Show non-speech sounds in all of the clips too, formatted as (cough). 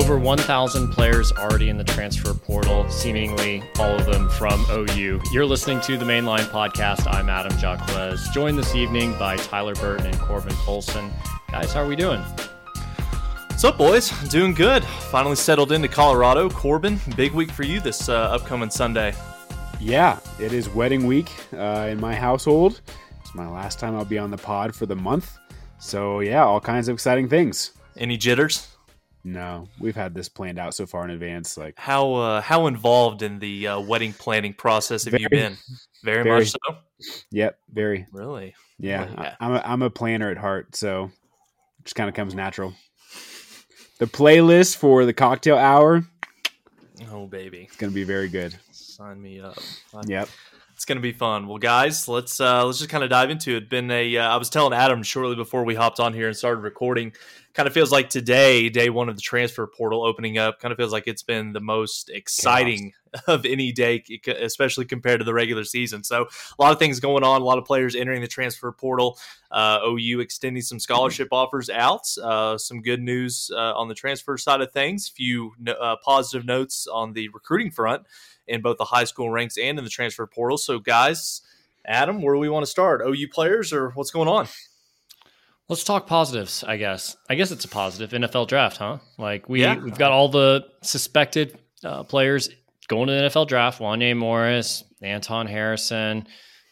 over 1,000 players already in the transfer portal, seemingly all of them from OU. You're listening to the Mainline Podcast. I'm Adam Jacques, joined this evening by Tyler Burton and Corbin Colson. Guys, how are we doing? What's up, boys? Doing good. Finally settled into Colorado. Corbin, big week for you this uh, upcoming Sunday. Yeah, it is wedding week uh, in my household. It's my last time I'll be on the pod for the month. So, yeah, all kinds of exciting things. Any jitters? No, we've had this planned out so far in advance. Like how uh, how involved in the uh, wedding planning process have very, you been? Very, very, much so. Yep, very. Really? Yeah, really? I, am a, I'm a planner at heart, so it just kind of comes natural. The playlist for the cocktail hour. Oh baby, it's gonna be very good. Sign me up. I'm, yep it's going to be fun. Well, guys, let's uh, let's just kind of dive into it. Been a uh, I was telling Adam shortly before we hopped on here and started recording. Kind of feels like today, day one of the transfer portal opening up. Kind of feels like it's been the most exciting. Of any day, especially compared to the regular season. So a lot of things going on. A lot of players entering the transfer portal. Uh, OU extending some scholarship offers out. Uh, some good news uh, on the transfer side of things. Few uh, positive notes on the recruiting front in both the high school ranks and in the transfer portal. So, guys, Adam, where do we want to start? OU players or what's going on? Let's talk positives, I guess. I guess it's a positive NFL draft, huh? Like we yeah. we've got all the suspected uh, players going to the NFL draft: Wanya Morris, Anton Harrison.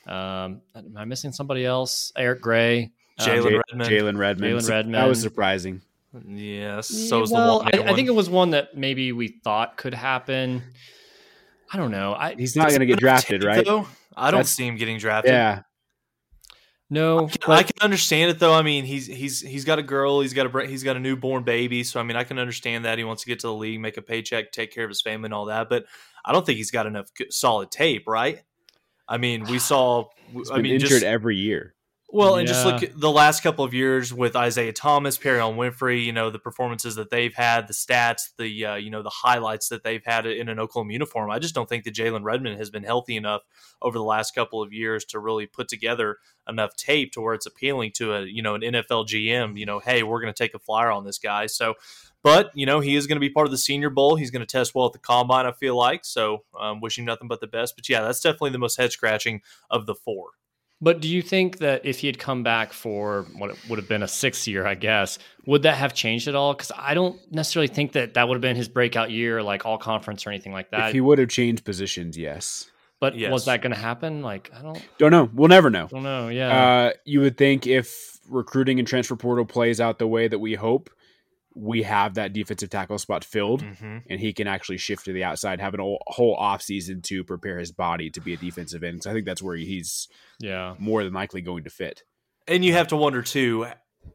Um, am I missing somebody else? Eric Gray, Jalen um, Redmond. Jalen Redmond. Jalen Redmond. That was surprising. Yes. So well, I, I, think it was one that maybe we thought could happen. I don't know. I, He's not going to get drafted, right? Though? I don't That's, see him getting drafted. Yeah. No, I can, I can, understand it though. I mean, he's he's he's got a girl, he's got a he's got a newborn baby, so I mean, I can understand that he wants to get to the league, make a paycheck, take care of his family, and all that. But I don't think he's got enough solid tape, right? I mean, we (sighs) saw. I mean, injured just, every year. Well, and just look at the last couple of years with Isaiah Thomas, Perrion Winfrey, you know, the performances that they've had, the stats, the, uh, you know, the highlights that they've had in an Oklahoma uniform. I just don't think that Jalen Redmond has been healthy enough over the last couple of years to really put together enough tape to where it's appealing to a, you know, an NFL GM, you know, hey, we're going to take a flyer on this guy. So, but, you know, he is going to be part of the Senior Bowl. He's going to test well at the combine, I feel like. So, um, wishing nothing but the best. But yeah, that's definitely the most head scratching of the four. But do you think that if he had come back for what would have been a sixth year, I guess, would that have changed at all? Because I don't necessarily think that that would have been his breakout year, like all conference or anything like that. If he would have changed positions, yes. But yes. was that going to happen? Like, I don't don't know. We'll never know. Don't know. Yeah. Uh, you would think if recruiting and transfer portal plays out the way that we hope, we have that defensive tackle spot filled mm-hmm. and he can actually shift to the outside, have a whole off season to prepare his body to be a defensive end. So I think that's where he's yeah more than likely going to fit. And you have to wonder too,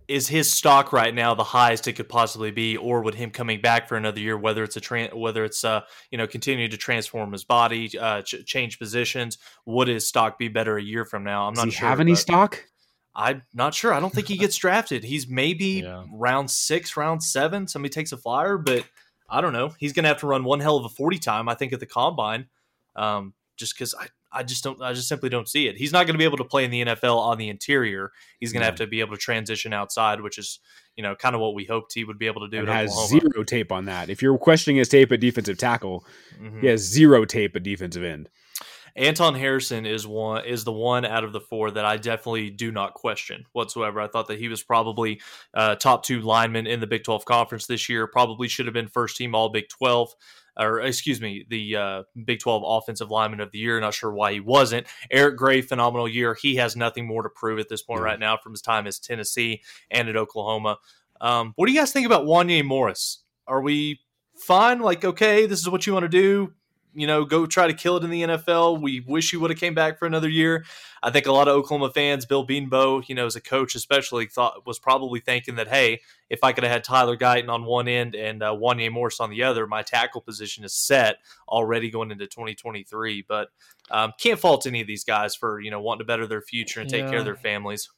is his stock right now the highest it could possibly be, or would him coming back for another year, whether it's a tra- whether it's uh you know continuing to transform his body, uh, ch- change positions, would his stock be better a year from now? I'm Does not he sure. Have any stock? I'm not sure. I don't think he (laughs) gets drafted. He's maybe yeah. round six, round seven. Somebody takes a flyer, but I don't know. He's going to have to run one hell of a 40 time, I think, at the combine. Um, just because I, I just don't, I just simply don't see it. He's not going to be able to play in the NFL on the interior. He's going to yeah. have to be able to transition outside, which is, you know, kind of what we hoped he would be able to do. And has Oklahoma. zero tape on that. If you're questioning his tape at defensive tackle, mm-hmm. he has zero tape at defensive end. Anton Harrison is one is the one out of the four that I definitely do not question whatsoever. I thought that he was probably uh, top two lineman in the Big Twelve conference this year. Probably should have been first team All Big Twelve or excuse me, the uh, Big 12 Offensive Lineman of the Year. Not sure why he wasn't. Eric Gray, phenomenal year. He has nothing more to prove at this point right now from his time as Tennessee and at Oklahoma. Um, what do you guys think about Wanya Morris? Are we fine? Like, okay, this is what you want to do you know, go try to kill it in the NFL. We wish he would have came back for another year. I think a lot of Oklahoma fans, Bill Bedenbaugh, you know, as a coach especially, thought was probably thinking that, hey, if I could have had Tyler Guyton on one end and uh, Wanya Morris on the other, my tackle position is set already going into 2023. But um, can't fault any of these guys for you know wanting to better their future and take yeah. care of their families.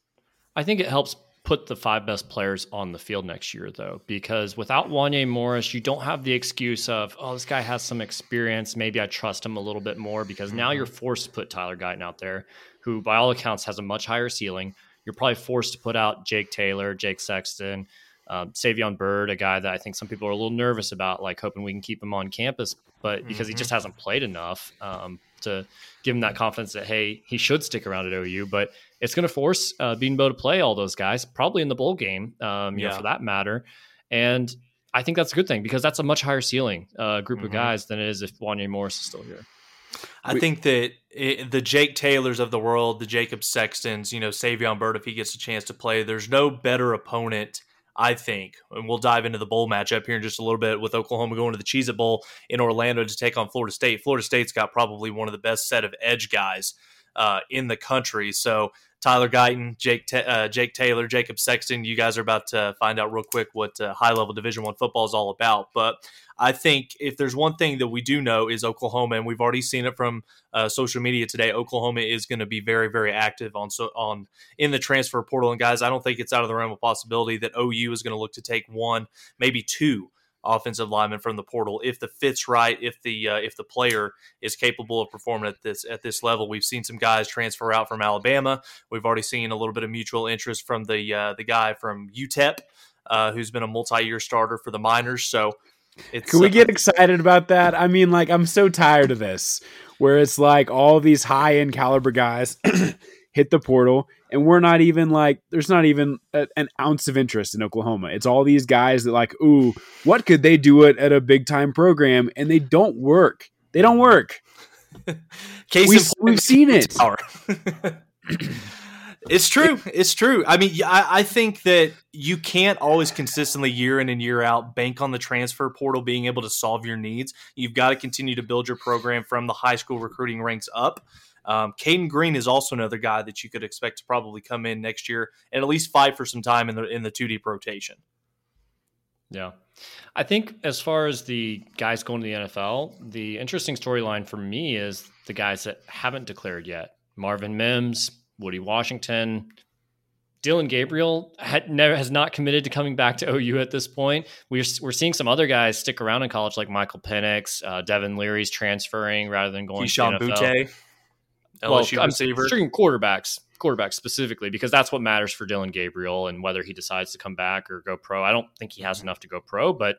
I think it helps put the five best players on the field next year, though, because without Wanya Morris, you don't have the excuse of, oh, this guy has some experience. Maybe I trust him a little bit more because now you're mm-hmm. forced to put Tyler Guyton out there, who by all accounts has a much higher ceiling. You're probably forced to put out Jake Taylor, Jake Sexton, Um, Savion Byrd, a guy that I think some people are a little nervous about, like hoping we can keep him on campus, but because mm-hmm. he just hasn't played enough um, to give him that confidence that hey, he should stick around at OU. But it's going to force uh, Bedenbaugh to play all those guys, probably in the bowl game, um, you yeah. know, for that matter. And I think that's a good thing because that's a much higher ceiling uh, group mm-hmm. of guys than it is if Wanya Morris is still here. I we, think that it, the Jake Taylors of the world, the Jacob Sextons, you know, Savion Byrd, if he gets a chance to play, there's no better opponent, I think. And we'll dive into the bowl matchup here in just a little bit with Oklahoma going to the Cheez It Bowl in Orlando to take on Florida State. Florida State's got probably one of the best set of edge guys uh, in the country. So Tyler Guyton, Jake uh, Jake Taylor, Jacob Sexton. You guys are about to find out real quick what uh, high level Division One football is all about. But I think if there's one thing that we do know is Oklahoma, and we've already seen it from uh, social media today. Oklahoma is going to be very very active on so on in the transfer portal. And guys, I don't think it's out of the realm of possibility that OU is going to look to take one, maybe two offensive lineman from the portal if the fit's right, if the uh, if the player is capable of performing at this at this level. We've seen some guys transfer out from Alabama. We've already seen a little bit of mutual interest from the uh, the guy from UTEP, uh, who's been a multi-year starter for the Miners. So. Can we get excited about that? I mean, like, I'm so tired of this, where it's like all these high end caliber guys (clears throat) hit the portal and we're not even like there's not even a, an ounce of interest in Oklahoma. It's all these guys that like, ooh, what could they do it at a big time program? And they don't work. They don't work. (laughs) Case we, we've seen it. it's true. It's true. I mean, I, I think that you can't always consistently year in and year out bank on the transfer portal being able to solve your needs. You've got to continue to build your program from the high school recruiting ranks up. Um, Cayden Green is also another guy that you could expect to probably come in next year and at least fight for some time in the in the two deep rotation. Yeah. I think as far as the guys going to the NFL, the interesting storyline for me is the guys that haven't declared yet. Marvin Mims, Woody Washington, Dillon Gabriel had never has not committed to coming back to (laughs) OU at this point. We're we're seeing some other guys stick around in college, like Michael Penix, uh, Devin Leary's transferring rather than going Kayshon to the NFL. Boutte. LSU well, receiver. I'm speaking quarterbacks, quarterbacks specifically, because that's what matters for Dillon Gabriel and whether he decides to come back or go pro. I don't think he has enough to go pro, but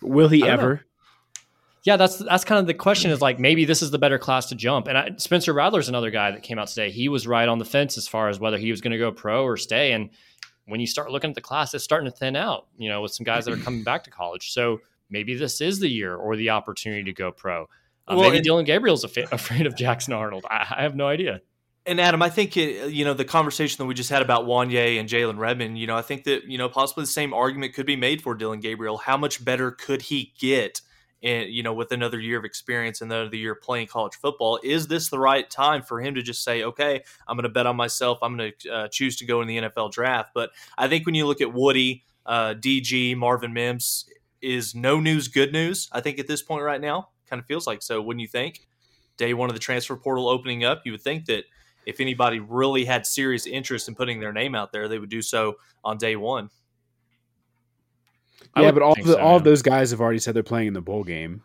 will he ever? Know. Yeah, that's that's kind of the question. Is like maybe this is the better class to jump. And I, Spencer Rattler's another guy that came out today. He was right on the fence as far as whether he was going to go pro or stay. And when you start looking at the class, it's starting to thin out. You know, with some guys that are coming back to college. So maybe this is the year or the opportunity to go pro. Uh, well, maybe and, Dillon Gabriel's af- (laughs) afraid of Jackson Arnold. I, I, have no idea. And Adam, I think it, you know the conversation that we just had about Wanya and Jalen Redmond. You know, I think that you know possibly the same argument could be made for Dillon Gabriel. How much better could he get? And you know, with another year of experience and another year playing college football, is this the right time for him to just say, "Okay, I'm going to bet on myself. I'm going to uh, choose to go in the NFL draft"? But I think when you look at Woody, uh, DG, Marvin Mims, is no news good news. I think at this point right now, kind of feels like so. Wouldn't you think? Day one of the transfer portal opening up, you would think that if anybody really had serious interest in putting their name out there, they would do so on day one. Yeah, but all the, so, all of those guys have already said they're playing in the bowl game.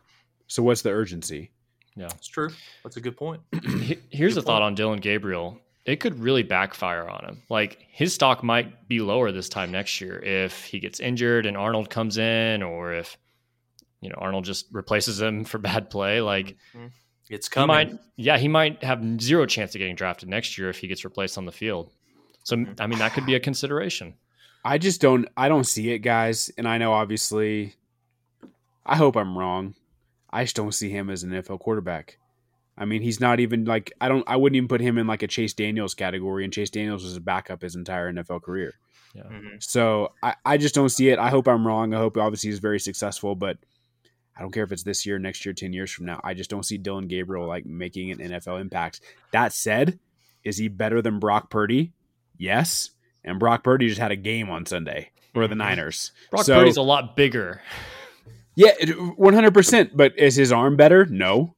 So what's the urgency? Yeah, it's true. That's a good point. (clears throat) Here's good a thought on Dillon Gabriel. It could really backfire on him. Like his stock might be lower this time next year if he gets injured and Arnold comes in, or if you know Arnold just replaces him for bad play. Like mm-hmm. it's coming. Might, yeah, he might have zero chance of getting drafted next year if he gets replaced on the field. So mm-hmm. I mean that could be a consideration. I just don't I don't see it, guys. And I know obviously I hope I'm wrong. I just don't see him as an NFL quarterback. I mean, he's not even like I don't I wouldn't even put him in like a Chase Daniels category, and Chase Daniels was a backup his entire NFL career. Yeah. Mm-hmm. So I, I just don't see it. I hope I'm wrong. I hope obviously he's very successful, but I don't care if it's this year, next year, 10 years from now. I just don't see Dillon Gabriel like making an NFL impact. That said, is he better than Brock Purdy? Yes. And Brock Purdy just had a game on Sunday for the mm-hmm. Niners. Brock so, Purdy's a lot bigger. Yeah, 100%. But is his arm better? No.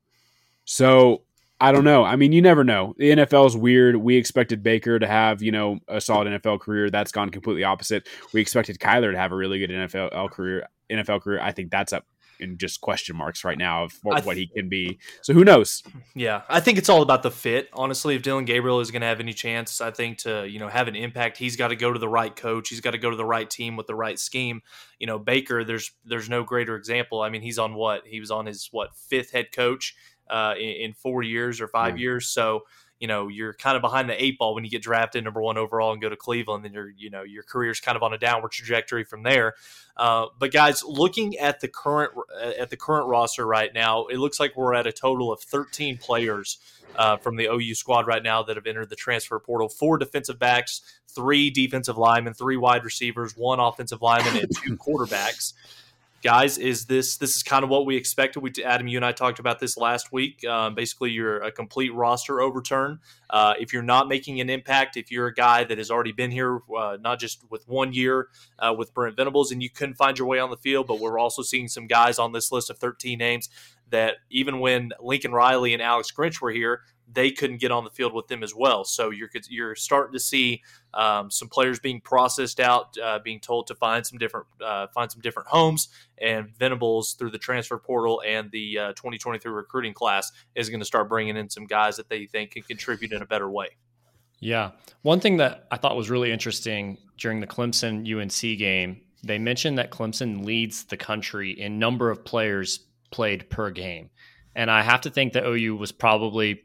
So I don't know. I mean, you never know. The NFL is weird. We expected Baker to have, you know, a solid NFL career. That's gone completely opposite. We expected Kyler to have a really good NFL career. NFL career. I think that's up in just question marks right now of what, th- what, he can be. So who knows? Yeah, I think it's all about the fit. Honestly, if Dillon Gabriel is going to have any chance, I think to you know have an impact, he's got to go to the right coach. He's got to go to the right team with the right scheme. You know, Baker, there's there's no greater example. I mean, he's on what he was on his what fifth head coach uh, in, in, four years or five yeah. years. So you know you're kind of behind the eight ball when you get drafted number one overall and go to Cleveland. Then your you know your career's kind of on a downward trajectory from there. Uh, but guys, looking at the current at the current roster right now, it looks like we're at a total of 13 players. Uh, from the OU squad right now that have entered the transfer portal. Four defensive backs, three defensive linemen, three wide receivers, one offensive lineman, and two (laughs) quarterbacks guys, is this this is kind of what we expected? We Adam, you and I talked about this last week. Um, basically, you're a complete roster overturn. Uh, if you're not making an impact, if you're a guy that has already been here, uh, not just with one year uh, with Brent Venables, and you couldn't find your way on the field, but we're also seeing some guys on this list of 13 names that even when Lincoln Riley and Alex Grinch were here, they couldn't get on the field with them as well. So you're you're starting to see um, some players being processed out, uh, being told to find some different uh, find some different homes. And Venables through the transfer portal and the uh, 2023 recruiting class is going to start bringing in some guys that they think can contribute in a better way. Yeah, one thing that I thought was really interesting during the Clemson UNC game, they mentioned that Clemson leads the country in number of players played per game. And I have to think that OU was probably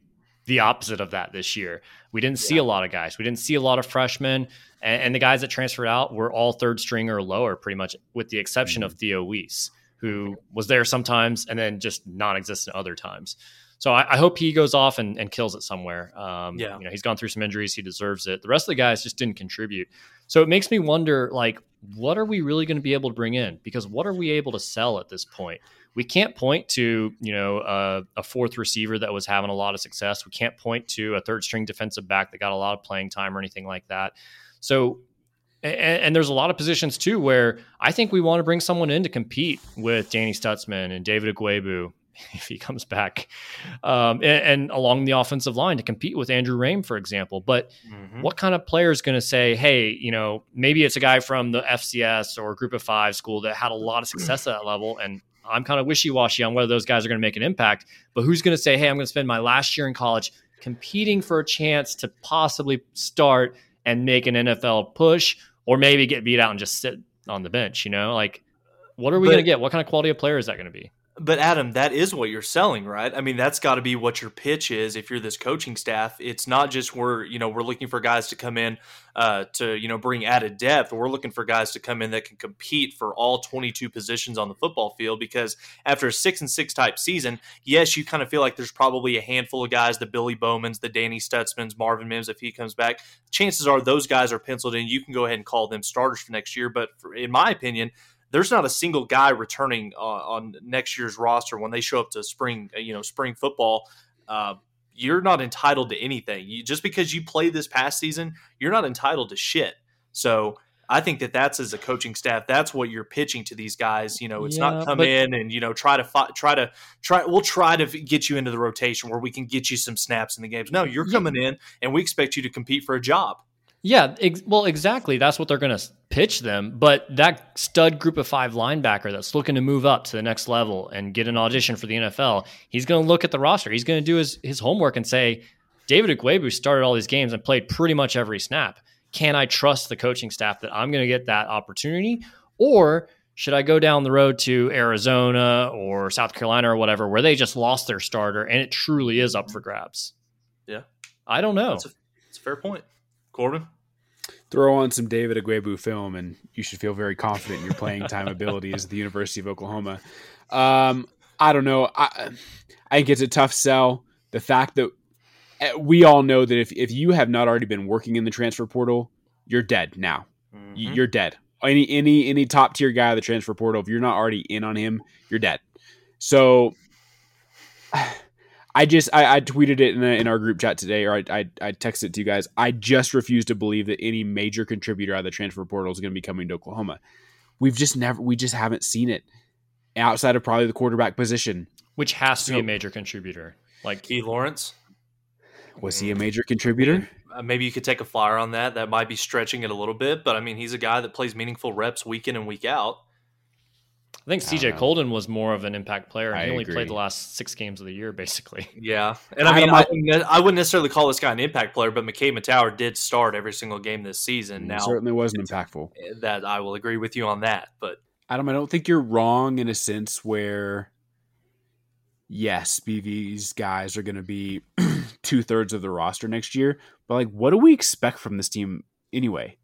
the opposite of that this year. We didn't see yeah. a lot of guys. We didn't see a lot of freshmen, and, and, the guys that transferred out were all third string or lower, pretty much, with the exception mm-hmm. of Theo Wease, who was there sometimes and then just non-existent other times. So I, I hope he goes off and, and kills it somewhere. Um, yeah, you know, he's gone through some injuries. He deserves it. The rest of the guys just didn't contribute. So it makes me wonder, like, what are we really going to be able to bring in? Because what are we able to sell at this point? we can't point to you know uh, a fourth receiver that was having a lot of success. We can't point to a third string defensive back that got a lot of playing time or anything like that. So, and, and there's a lot of positions too where I think we want to bring someone in to compete with Danny Stutsman and David Ugwoegbu (laughs) if he comes back, um, and, and, along the offensive line to compete with Andrew Raym, for example. But mm-hmm. what kind of player is going to say, hey, you know, maybe it's a guy from the FCS or Group of Five school that had a lot of success at that level, and I'm kind of wishy washy on whether those guys are going to make an impact. But who's going to say, hey, I'm going to spend my last year in college competing for a chance to possibly start and make an NFL push, or maybe get beat out and just sit on the bench? You know, like what are we going to get? What kind of quality of player is that going to be? But Adam, that is what you're selling, right? I mean, that's got to be what your pitch is. If you're this coaching staff, it's not just we're you know we're looking for guys to come in uh, to you know bring added depth. We're looking for guys to come in that can compete for all 22 positions on the football field. Because after a six and six type season, yes, you kind of feel like there's probably a handful of guys, the Billy Bowmans, the Danny Stutsmans, Marvin Mims, if he comes back. Chances are those guys are penciled in. You can go ahead and call them starters for next year. But for, in my opinion there's not a single guy returning uh, on next year's roster when they show up to spring, uh, you know, spring football. Uh, you're not entitled to anything. You, just because you played this past season, you're not entitled to shit. So I think that that's as a coaching staff, that's what you're pitching to these guys. You know, it's yeah, not come but, in and you know try to fi- try to try. We'll try to get you into the rotation where we can get you some snaps in the games. No, you're coming in and we expect you to compete for a job. Yeah, ex- well, exactly. That's what they're going to pitch them. But that stud group of five linebacker that's looking to move up to the next level and get an audition for the NFL, he's going to look at the roster. He's going to do his, his homework and say, David Ugwoegbu started all these games and played pretty much every snap. Can I trust the coaching staff that I'm going to get that opportunity? Or should I go down the road to Arizona or South Carolina or whatever, where they just lost their starter and it truly is up for grabs? Yeah. I don't know. That's a, that's a fair point. Corbin? Throw on some David Ugwoegbu film, and you should feel very confident in your playing time (laughs) abilities at the University of Oklahoma. Um, I don't know. I, I think it's a tough sell. The fact that eh, we all know that if, if you have not already been working in the transfer portal, you're dead now. Mm-hmm. You're dead. Any any any top tier guy of the transfer portal, if you're not already in on him, you're dead. So I just I, I tweeted it in, in, our group chat today, or I, I, I texted it to you guys. I just refuse to believe that any major contributor out of the transfer portal is going to be coming to Oklahoma. We've just never we just haven't seen it outside of probably the quarterback position, which has to so, be a major contributor. Like Key Lawrence, was he a major contributor? Uh, maybe you could take a flyer on that. That might be stretching it a little bit, but I mean, he's a guy that plays meaningful reps week in and week out. I think CJ um, Coldon was more of an impact player. I he only agree. played the last six games of the year, basically. (laughs) Yeah, and I mean, I, I- wouldn't, I wouldn't necessarily call this guy an impact player, but McKade Mettauer did start every single game this season. Now certainly wasn't impactful. that I will agree with you on that, but Adam, I don't think you're wrong in a sense where, yes, BV's guys are going to be (clears throat) two thirds of the roster next year. But like, what do we expect from this team anyway?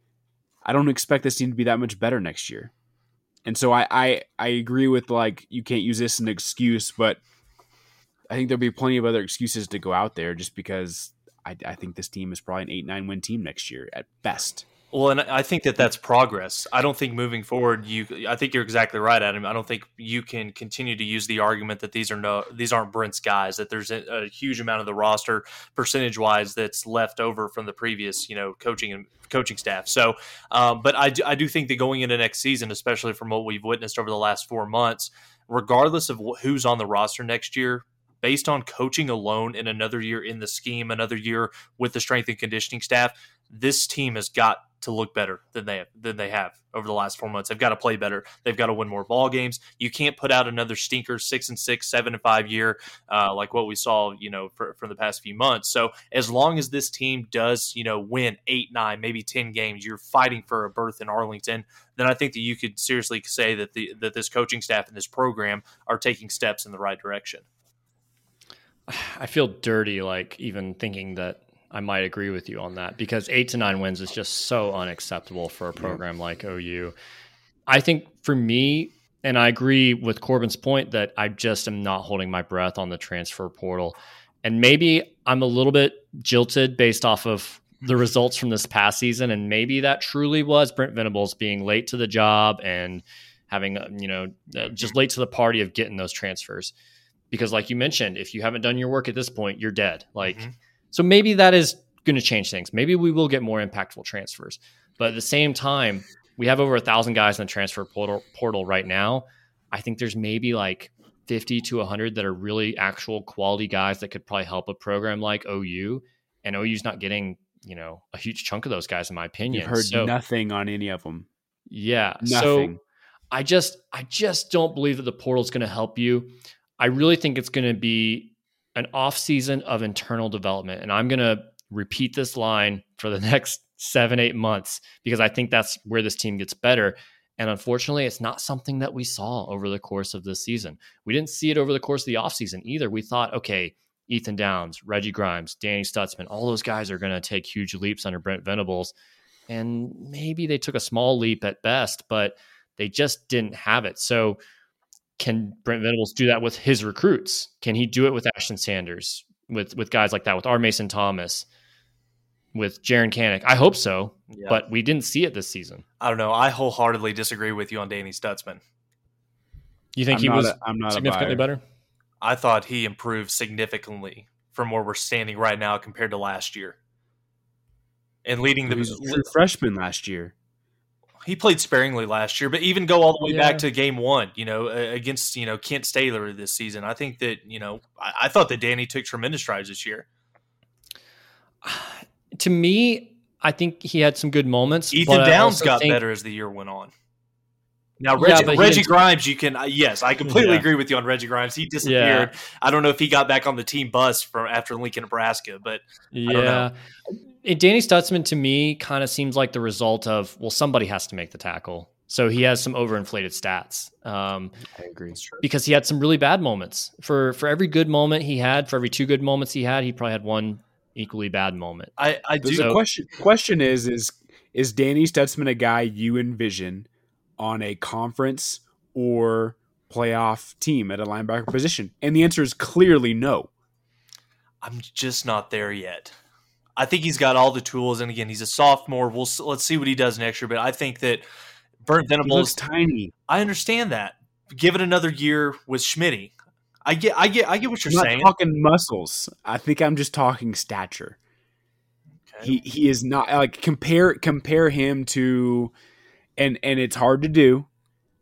I don't expect this team to be that much better next year. And so I, I, I agree with like you can't use this as an excuse, but I think there'll be plenty of other excuses to go out there just because I, I think this team is probably an eight nine win team next year at best. Well, and I think that that's progress. I don't think moving forward, you. I think you're exactly right, Adam. I don't think you can continue to use the argument that these are no, these aren't Brent's guys. That there's a, huge amount of the roster, percentage wise, that's left over from the previous, you know, coaching and coaching staff. So, um, but I do, I do think that going into next season, especially from what we've witnessed over the last four months, regardless of who's on the roster next year, based on coaching alone in another year in the scheme, another year with the strength and conditioning staff, this team has got to look better than they have, than they have over the last four months. They've got to play better. They've got to win more ball games. You can't put out another stinker six and six, seven and five year uh, like what we saw, you know, for, from the past few months. So as long as this team does, you know, win eight, nine, maybe ten games, you're fighting for a berth in Arlington. Then I think that you could seriously say that the that this coaching staff and this program are taking steps in the right direction. (sighs) I feel dirty, like even thinking that I might agree with you on that because eight to nine wins is just so unacceptable for a program like OU. I think for me, and I agree with Corbin's point that I just am not holding my breath on the transfer portal. And maybe I'm a little bit jilted based off of the results from this past season. And maybe that truly was Brent Venables being late to the job and having, uh, you know, uh, just late to the party of getting those transfers. Because, like you mentioned, if you haven't done your work at this point, you're dead. Like, Mhm. So maybe that is going to change things. Maybe we will get more impactful transfers. But at the same time, we have over a thousand guys in the transfer portal, portal right now. I think there's maybe like 50 to 100 that are really actual quality guys that could probably help a program like OU. And OU's not getting, you know, a huge chunk of those guys, in my opinion. You've heard So- nothing on any of them. yeah. Nothing. So I just I just don't believe that the portal is going to help you. I really think it's going to be an off season of internal development, and I'm going to repeat this line for the (laughs) next seven eight months because I think that's where this team gets better. And unfortunately, it's not something that we saw over the course of this season. We didn't see it over the course of the offseason either. We thought, okay, Ethan Downs, Reggie Grimes, Danny Stutsman, all those guys are going to take huge leaps under Brent Venables. And maybe they took a small leap at best, but they just didn't have it. So, can Brent Venables do that with his recruits? Can he do it with Ashton Sanders, with with guys like that, with R. Mason Thomas, with Jaren Kanak? I hope so, Yeah. but we didn't see it this season. I don't know. I wholeheartedly disagree with you on Danny Stutsman. You think I'm he not was a- I'm not significantly better? I thought he improved significantly from where we're standing right now compared to last year. And leading He was a the freshman last year. He played sparingly last year, but even go all the way Yeah. back to game one, you know, against you know Kent Staler this season. I think that you know I, I thought that Danny took tremendous strides this year. (sighs) To me, I think he had some good moments. Ethan Downs got think- better as the year went on. Now Reggie, he Reggie Grimes, you can uh, yes, I completely Yeah. agree with you on Reggie Grimes. He disappeared. I don't know if he got back on the team bus from after Lincoln, Nebraska, but don't know. Yeah. It, Danny Stutsman to me kind of seems like the result of well, somebody has to make the tackle. So he has some overinflated stats um, I agree. because he had some really bad moments. For for every good moment he had, for every two good moments he had, he probably had one equally bad moment. I I The, do. the question question is is is Danny Stutsman a guy you envision on a conference or playoff team at a linebacker position? And the answer is clearly no. I'm just not there yet. I think he's got all the tools, and again, he's a sophomore. We'll let's see what he does next year. But I think that looks Venables. tiny. I understand that. Give it another year with Schmitty. I get, I get, I get what you're I'm not saying. talking muscles. I think I'm just talking stature. Okay. He he is not like compare compare him to and and it's hard to do,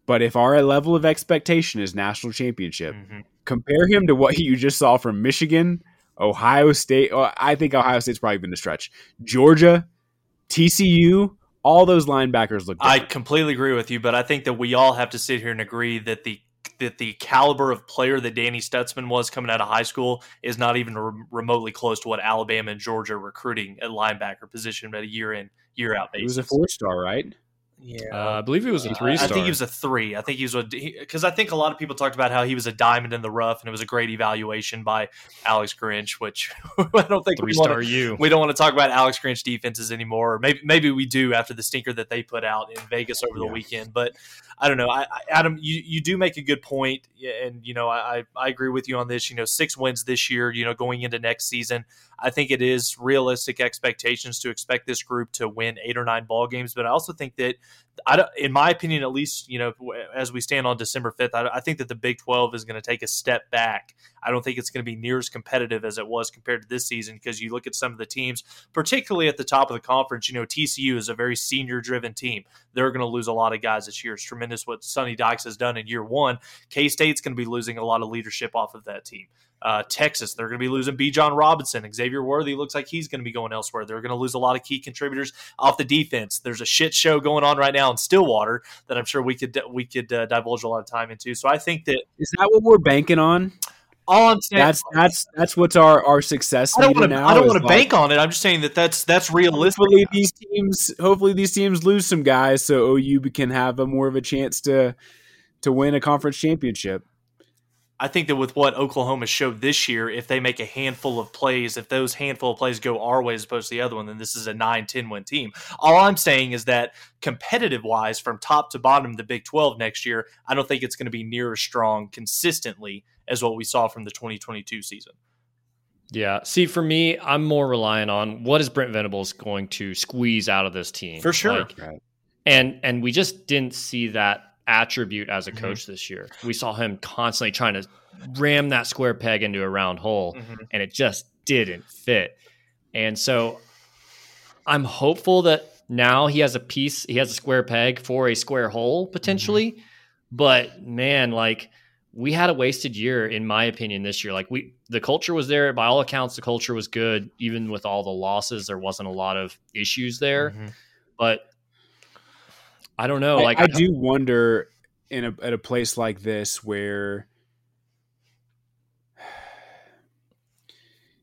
but if our level of expectation is national championship, Mhm. compare him to what you just saw from Michigan, Ohio State. I think Ohio State's probably been a stretch. Georgia, TCU, all those linebackers look. Different. I completely agree with you, but I think that we all have to sit here and agree that the that the caliber of player that Danny Stutsman was coming out of high school is not even re- remotely close to what Alabama and Georgia recruiting at linebacker position at a year in year out basis. He was a four star, right? Yeah, uh, I believe he was a three. I think he was a three. I think he was a because I think a lot of people talked about how he was a diamond in the rough, and it was a great evaluation by Alex Grinch. Which (laughs) I don't think three we star wanna, you. We don't want to talk about Alex Grinch defenses anymore. Maybe maybe we do after the stinker that they put out in Vegas over yeah. the weekend. But I don't know. I, I, Adam, you, you do make a good point, and you know I, I agree with you on this. You know, six wins this year. You know, going into next season, I think it is realistic expectations to expect this group to win eight or nine ball games. But I also think that I don't, in my opinion, at least, you know, as we stand on December 5th, I, I think that the Big 12 is going to take a step back. I don't think it's going to be near as competitive as it was compared to this season because you look at some of the teams, particularly at the top of the conference, you know, TCU is a very senior driven team. They're going to lose a lot of guys this year. It's tremendous what Sonny Dykes has done in year one. K State's going to be losing a lot of leadership off of that team. Uh, Texas, they're going to be losing Bijan Robinson. Xavier Worthy looks like he's going to be going elsewhere. They're going to lose a lot of key contributors off the defense. There's a shit show going on right now in Stillwater that I'm sure we could we could uh, divulge a lot of time into. So I think that is that what we're banking on. All I'm saying that's that's that's what's our our success. I don't want to. I don't want to bank on it. I'm just saying that that's that's realistic. Hopefully these teams. Hopefully these teams lose some guys, so OU can have a more of a chance to to win a conference championship. I think that with what Oklahoma showed this year, if they make a handful of plays, if those handful of plays go our way as opposed to the other one, then this is a 9 10 win team. All I'm saying is that competitive wise, from top to bottom, the Big 12 next year, I don't think it's going to be near as strong consistently as what we saw from the 2022 season. Yeah. See, for me, I'm more relying on what is Brent Venables going to squeeze out of this team. For sure. Like, and and we just didn't see that attribute as a mm-hmm. coach mm-hmm. this year. We saw him constantly trying to ram that square peg into a round hole, mm-hmm. and it just didn't fit. And so I'm hopeful that now he has a piece, he has a square peg for a square hole potentially. Mm-hmm. But man, like we had a wasted year, in my opinion, this year. Like we, the culture was there by all accounts. The culture was good, even with all the losses. There wasn't a lot of issues there, mm-hmm. but I don't know. Like I, I do wonder in a at a place like this where (sighs)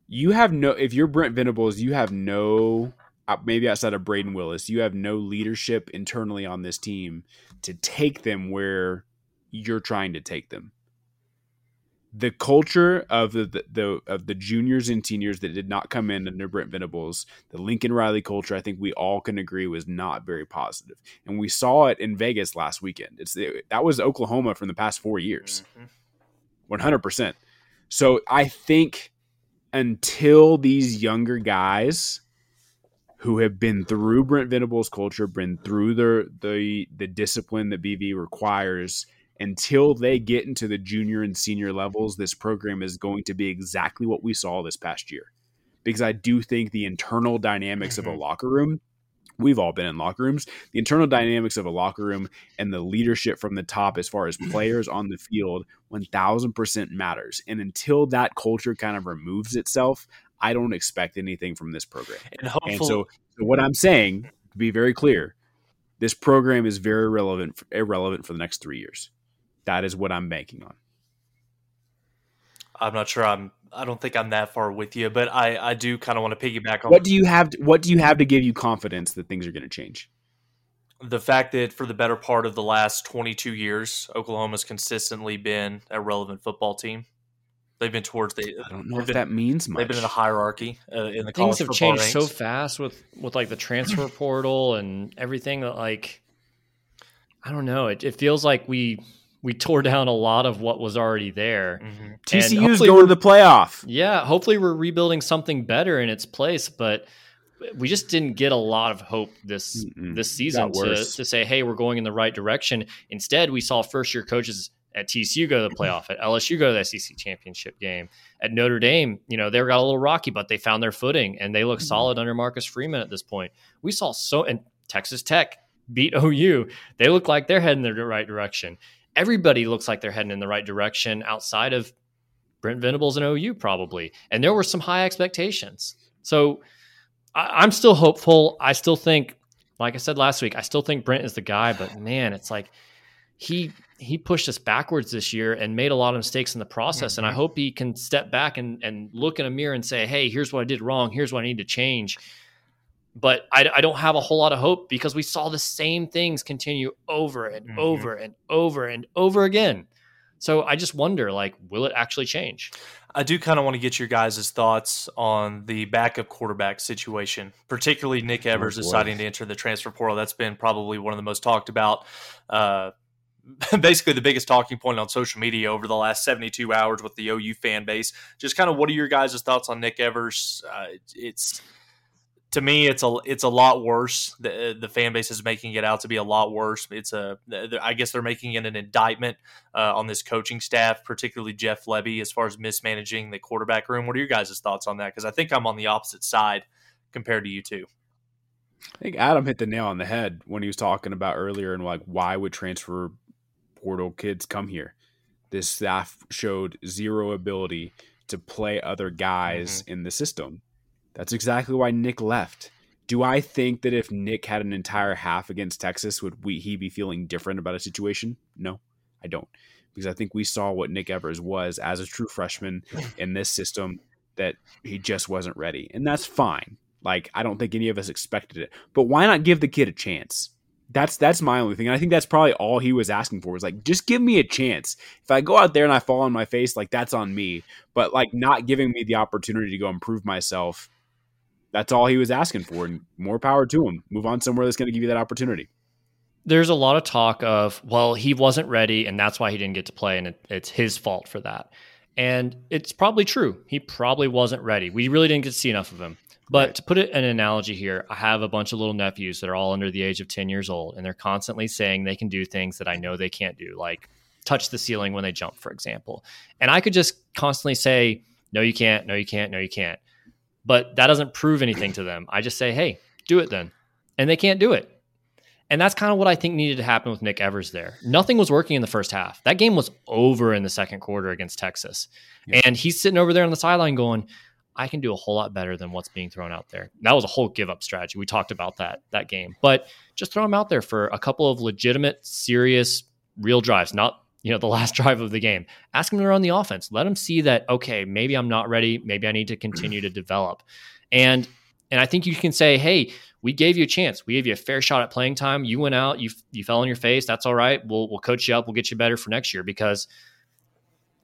you have no if you're Brent Venables, you have no uh, maybe outside of Brayden Willis, you have no leadership internally on this team to take them where you're trying to take them the culture of the, the, the, of the juniors and seniors that did not come in under Brent Venables, the Lincoln Riley culture, I think we all can agree was not very positive, and we saw it in Vegas last weekend. It's it, that was Oklahoma from the past four years, mm-hmm. one hundred percent. So I think until these younger guys who have been through Brent Venables' culture, been through the the the discipline that BV requires until they get into the junior and senior levels, this program is going to be exactly what we saw this past year. Because I do think the internal dynamics mm-hmm. of a mm-hmm. locker room, we've all been in locker rooms, the internal dynamics of a locker room and the leadership from the top as far as players on the field 1000% matters. And until that culture kind of removes itself, I don't expect anything from this program. And, and so, so, what I'm saying, to be very clear, this program is very relevant, irrelevant for the next three years. That is what I'm banking on. I'm not sure I'm I don't think I'm that far with you, but I, I do kind of want to piggyback on what do you have what do you have to give you confidence that things are going to change? The fact that for the better part of the last 22 years, Oklahoma's consistently been a relevant football team. They've been towards the. I don't know if been, that means much. They've been in a hierarchy uh, in the things have changed ranks. so fast with with like the transfer (clears throat) portal and everything that like I don't know. It, it feels like we we tore down a lot of what was already there. Mm-hmm. TCU's going to the playoff. Yeah, hopefully we're rebuilding something better in its place, but we just didn't get a lot of hope this Mm-mm. this season to, to say, hey, we're going in the right direction. Instead, we saw first year coaches at TCU go to the playoff, at LSU go to the SEC championship game. At Notre Dame, you know, they got a little rocky, but they found their footing and they look mm-hmm. solid under Marcus Freeman at this point. We saw so and Texas Tech beat OU. They look like they're heading in the right direction everybody looks like they're heading in the right direction outside of Brent Venables and OU probably. And there were some high expectations. So I, am still hopeful. I still think like I said last week, I still think Brent is the guy, but (sighs) man, it's like he he pushed us backwards this year and made a lot of mistakes in the process. Mm-hmm. And I mm-hmm. hope he can step back and and look in a mirror and say, "Hey, here's what I did wrong. Here's what I need to change." But I, I don't have a whole lot of hope because we saw the same things continue over and mm-hmm. over and over and over again. So I just wonder, like, will it actually change? I do kind of want to get your guys' thoughts on the backup quarterback situation, particularly Nick Evers oh, deciding to enter the transfer portal. That's been probably one of the most talked about, uh, (laughs) basically the biggest talking point on social media over the last 72 hours with the OU fan base. Just kind of what are your guys' thoughts on Nick Evers? Uh, it's to me, it's a it's a lot worse. The the fan base is making it out to be a lot worse. It's a I guess they're making it an indictment uh, on this coaching staff, particularly Jeff Lebby, as far as mismanaging the quarterback room. What are your guys' thoughts on that? Because I think I'm on the opposite side compared to you two. I think Adam hit the nail on the head when he was talking about earlier and like why would transfer portal kids come here? This staff showed zero ability to play other guys mm-hmm. in the system that's exactly why Nick left. Do I think that if Nick had an entire half against Texas, would we, he be feeling different about a situation? No, I don't. Because I think we saw what Nick Evers was as a true freshman in this system that he just wasn't ready. And that's fine. Like, I don't think any of us expected it. But why not give the kid a chance? That's that's my only thing. And I think that's probably all he was asking for was like, just give me a chance. If I go out there and I fall on my face, like that's on me. But like not giving me the opportunity to go improve myself that's all he was asking for, and more power to him. Move on somewhere that's going to give you that opportunity. There's a lot of talk of, well, he wasn't ready, and that's why he didn't get to play, and it, it's his fault for that. And it's probably true. He probably wasn't ready. We really didn't get to see enough of him. But right. to put it an analogy here, I have a bunch of little nephews that are all under the age of 10 years old, and they're constantly saying they can do things that I know they can't do, like touch the ceiling when they jump, for example. And I could just constantly say, no, you can't, no, you can't, no, you can't but that doesn't prove anything to them. I just say, hey, do it then. And they can't do it. And that's kind of what I think needed to happen with Nick Evers there. Nothing was working in the first half. That game was over in the second quarter against Texas. Yeah. And he's sitting over there on the sideline going, I can do a whole lot better than what's being thrown out there. That was a whole give up strategy. We talked about that that game. But just throw him out there for a couple of legitimate, serious, real drives, not you know, the last (laughs) drive of the game. Ask him to run the offense. Let him see that, okay, maybe I'm not ready. Maybe I need to continue to develop. And and I think you can say, hey, we gave you a chance. We gave you a fair shot at playing time. You went out, you you fell on your face. That's all right. We'll we'll coach you up. We'll get you better for next year because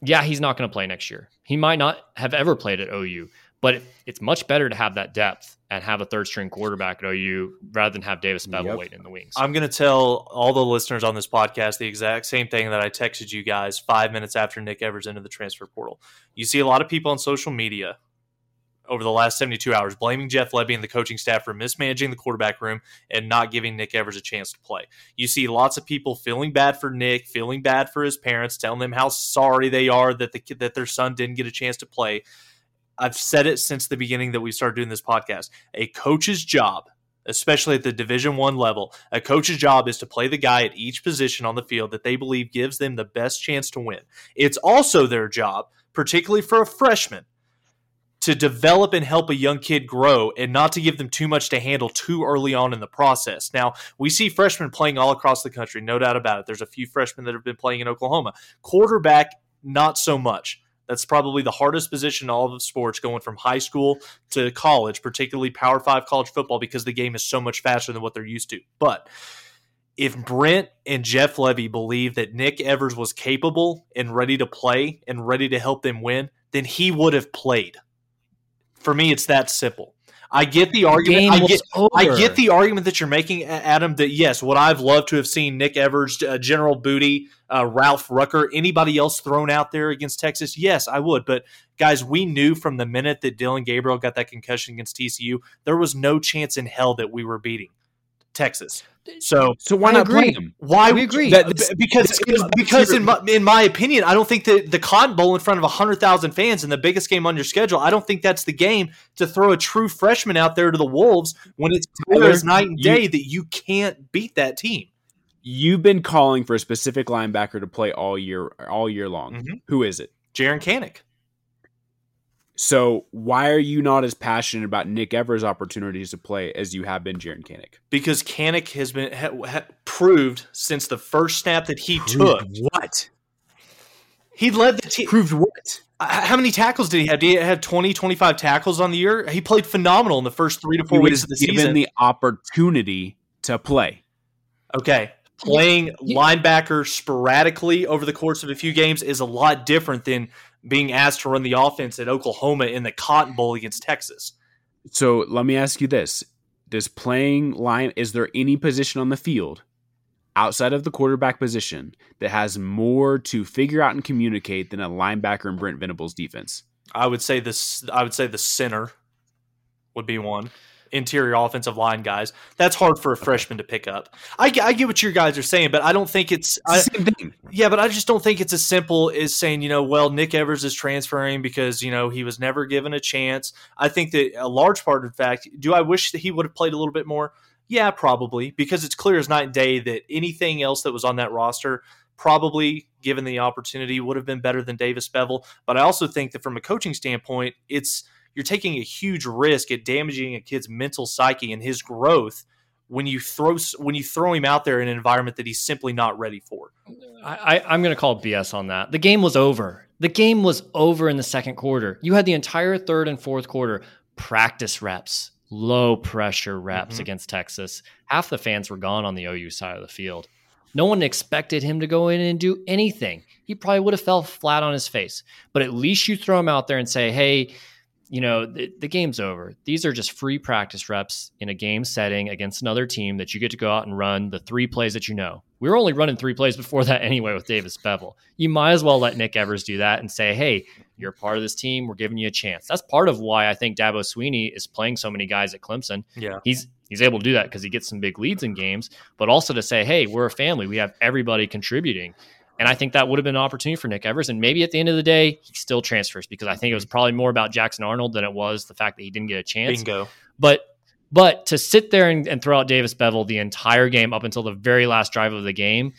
yeah, he's not going to play next year. He might not have ever played at OU, but it's much better to have that depth and have a third string quarterback at OU rather than have Davis Beville yep. waiting in the wings. I'm going to tell all the listeners on this podcast the exact same thing that I texted you guys five minutes after Nick Evers entered the transfer portal. You see a lot of people on social media over the last 72 hours blaming Jeff Lebby and the coaching staff for mismanaging the quarterback room and not giving Nick Evers a chance to play. You see lots of people feeling bad for Nick, feeling bad for his parents, telling them how sorry they are that the that their son didn't get a chance to play. I've said it since the beginning that we started doing this podcast. A coach's job, especially at the Division One level, a coach's job is to play the guy at each position on the field that they believe gives them the best chance to win. It's also their job, particularly for a freshman, to develop and help a young kid grow and not to give them too much to handle too early on in the process. Now, we see freshmen playing all across the country, no doubt about it. There's a few freshmen that have been playing in Oklahoma. Quarterback, not so much. That's probably the hardest position in all of sports, going from high school to college, particularly Power Five college football, because the game is so much faster than what they're used to. But if Brent and Jeff Lebby believe that Nick Evers was capable and ready to play and ready to help them win, then he would have played. For me, it's that simple. I get the argument. I get, I get, the argument that you're making, Adam. That yes, what I've loved to have seen Nick Evers, uh, General Booty, uh, Ralph Rucker, anybody else thrown out there against Texas. Yes, I would. But guys, we knew from the minute that Dillon Gabriel got that concussion against TCU, there was no chance in hell that we were beating Texas. So, so why I not agree. play him? Why we agree? That, because because in my, in my opinion, I don't think that the Cotton Bowl in front of hundred thousand fans and the biggest game on your schedule, I don't think that's the game to throw a true freshman out there to the Wolves when it's clear as night and day you, that you can't beat that team. You've been calling for a specific linebacker to play all year all year long. Mm-hmm. Who is it? Jaren Kanak. So why are you not as passionate about Nick Evers' opportunities to play as you have been Jaren Kanak? Because Kanak has been ha, ha, proved since the first snap that he proved took. What? He led the team. Proved what? Uh, how many tackles did he have? Did he have 20, 25 tackles on the year? He played phenomenal in the first three to four he weeks of the given season. the opportunity to play. Okay. Playing linebacker sporadically over the course of a few games is a lot different than being asked to run the offense at Oklahoma in the Cotton Bowl against Texas. So let me ask you this: Does playing line is there any position on the field outside of the quarterback position that has more to figure out and communicate than a linebacker in Brent Venables' defense? I would say this. I would say the center would be one interior offensive line guys. That's hard for a freshman to pick up. I, I get what you guys are saying, but I don't think it's, it's same thing. Yeah, but I just don't think it's as simple as saying, you know, well, Nick Evers is transferring because, you know, he was never given a chance. I think that a large part in fact, do I wish that he would have played a little bit more? Yeah, probably, because it's clear as night and day that anything else that was on that roster probably given the opportunity would have been better than Davis Beville. But I also think that from a coaching standpoint, it's you're taking a huge risk at damaging a kid's mental psyche and his growth when you throw when you throw him out there in an environment that he's simply not ready for. I, I, am going to call BS on that. The game was over. The game was over in the second quarter. You had the entire third and fourth quarter practice reps, low pressure reps mm-hmm. against Texas. Half the fans were gone on the OU side of the field. No one expected him to go in and do anything. He probably would have fell flat on his face. But at least you throw him out there and say, hey, you know, the, the, game's over. These are just free practice reps in a game setting against another team that you get to go out and run the three plays that you know. We were only running three plays before that anyway with Davis Beville. You might as well let Nick Evers do that and say, hey, you're part of this team. We're giving you a chance. That's part of why I think Dabo Sweeney is playing so many guys at Clemson. Yeah. He's he's able to do that because he gets some big leads in games, but also to say, hey, we're a family. We have everybody contributing. And I think that would have been an opportunity for Nick Evers. And maybe at the end of the day, he still transfers because I think it was mm-hmm. probably more about Jackson Arnold than it was the fact that he didn't get a chance. Bingo. But but to sit there and, and throw out Davis Beville the entire game up until the very last drive of the game,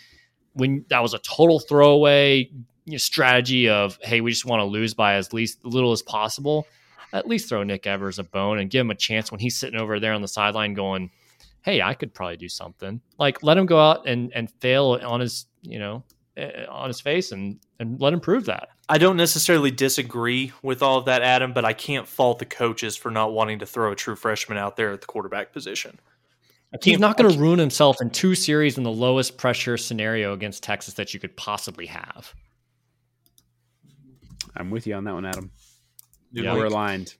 when that was a total throwaway you know, strategy of hey, we just want to lose by as least little as possible. At least throw Nick Evers a bone and give him a chance when he's sitting over there on the sideline going, "Hey, I could probably do something." Like let him go out and and fail on his you know on his face and and let him prove that. I don't necessarily disagree with all of that, Adam, but I can't fault the coaches for not wanting to throw a true freshman out there at the quarterback position. He's not going to ruin himself in two series in the lowest pressure scenario against Texas that you could possibly have. I'm with you on that one, Adam. Yeah, we're aligned.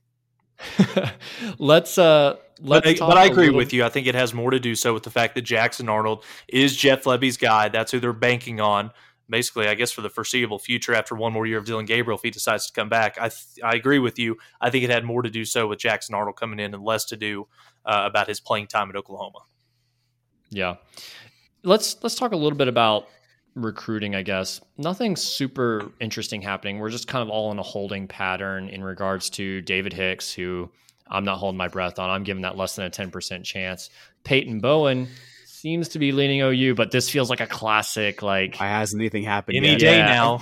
(laughs) let's uh let's but, but I agree little... with you. I think it has more to do so with the fact that Jackson Arnold is Jeff Lebby's guy. That's who they're banking on basically, I guess, for the foreseeable future after one more year of Dillon Gabriel if he decides to come back. I th- I agree with you. I think it had more to do so with Jackson Arnold coming in and less to do uh, about his playing time at Oklahoma. Yeah, let's let's talk a little bit about recruiting. I guess nothing super interesting happening. We're just kind of all in a holding pattern in regards to David Hicks, who. I'm not holding my breath on. I'm giving that less than a 10% chance. Peyton Bowen, seems to be leaning OU, but this feels like a classic. Like, why hasn't anything happened any yet? day yeah. now?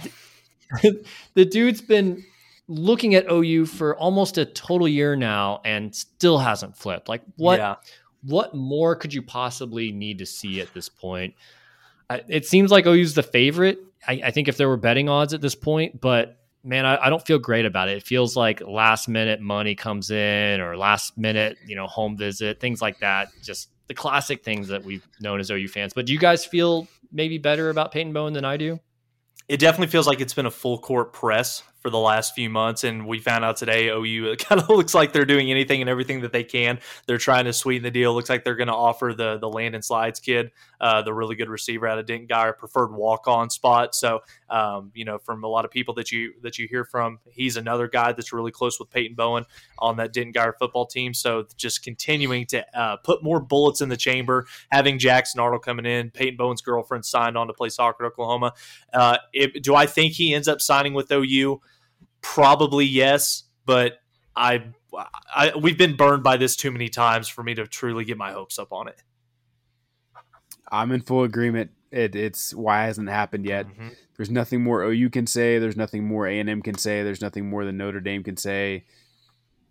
(laughs) the dude's been looking at OU for almost a total year now and still hasn't flipped. Like, what? Yeah. What more could you possibly need to see at this point? It seems like OU's the favorite. I, I think if there were betting odds at this point, but man, I, I, don't feel great about it. It feels like last minute money comes in or last minute, you know, home visit, things like that. Just the classic things that we've known as OU fans. But do you guys feel maybe better about Peyton Bowen than I do? It definitely feels like it's been a full court press for the last few months. And we found out today OU it (laughs) kind of looks like they're doing anything and everything that they can. They're trying to sweeten the deal. Looks like they're going to offer the the Landon Sides kid, uh, the really good receiver out of Denton Guyer, preferred walk on spot. So um, you know, from a lot of people that you that you hear from, he's another guy that's really close with Peyton Bowen on that Denton Guyer football team. So just continuing to uh, put more bullets in the chamber, having Jackson Arnold coming in, Peyton Bowen's girlfriend signed on to play soccer at Oklahoma. Uh, if, do I think he ends up signing with OU? Probably yes, but I, I we've been burned by this too many times for me to truly get my hopes up on it. I'm in full agreement. It, it's why it hasn't happened yet. Mm-hmm. There's nothing more OU can say. There's nothing more A and M can say. There's nothing more than Notre Dame can say.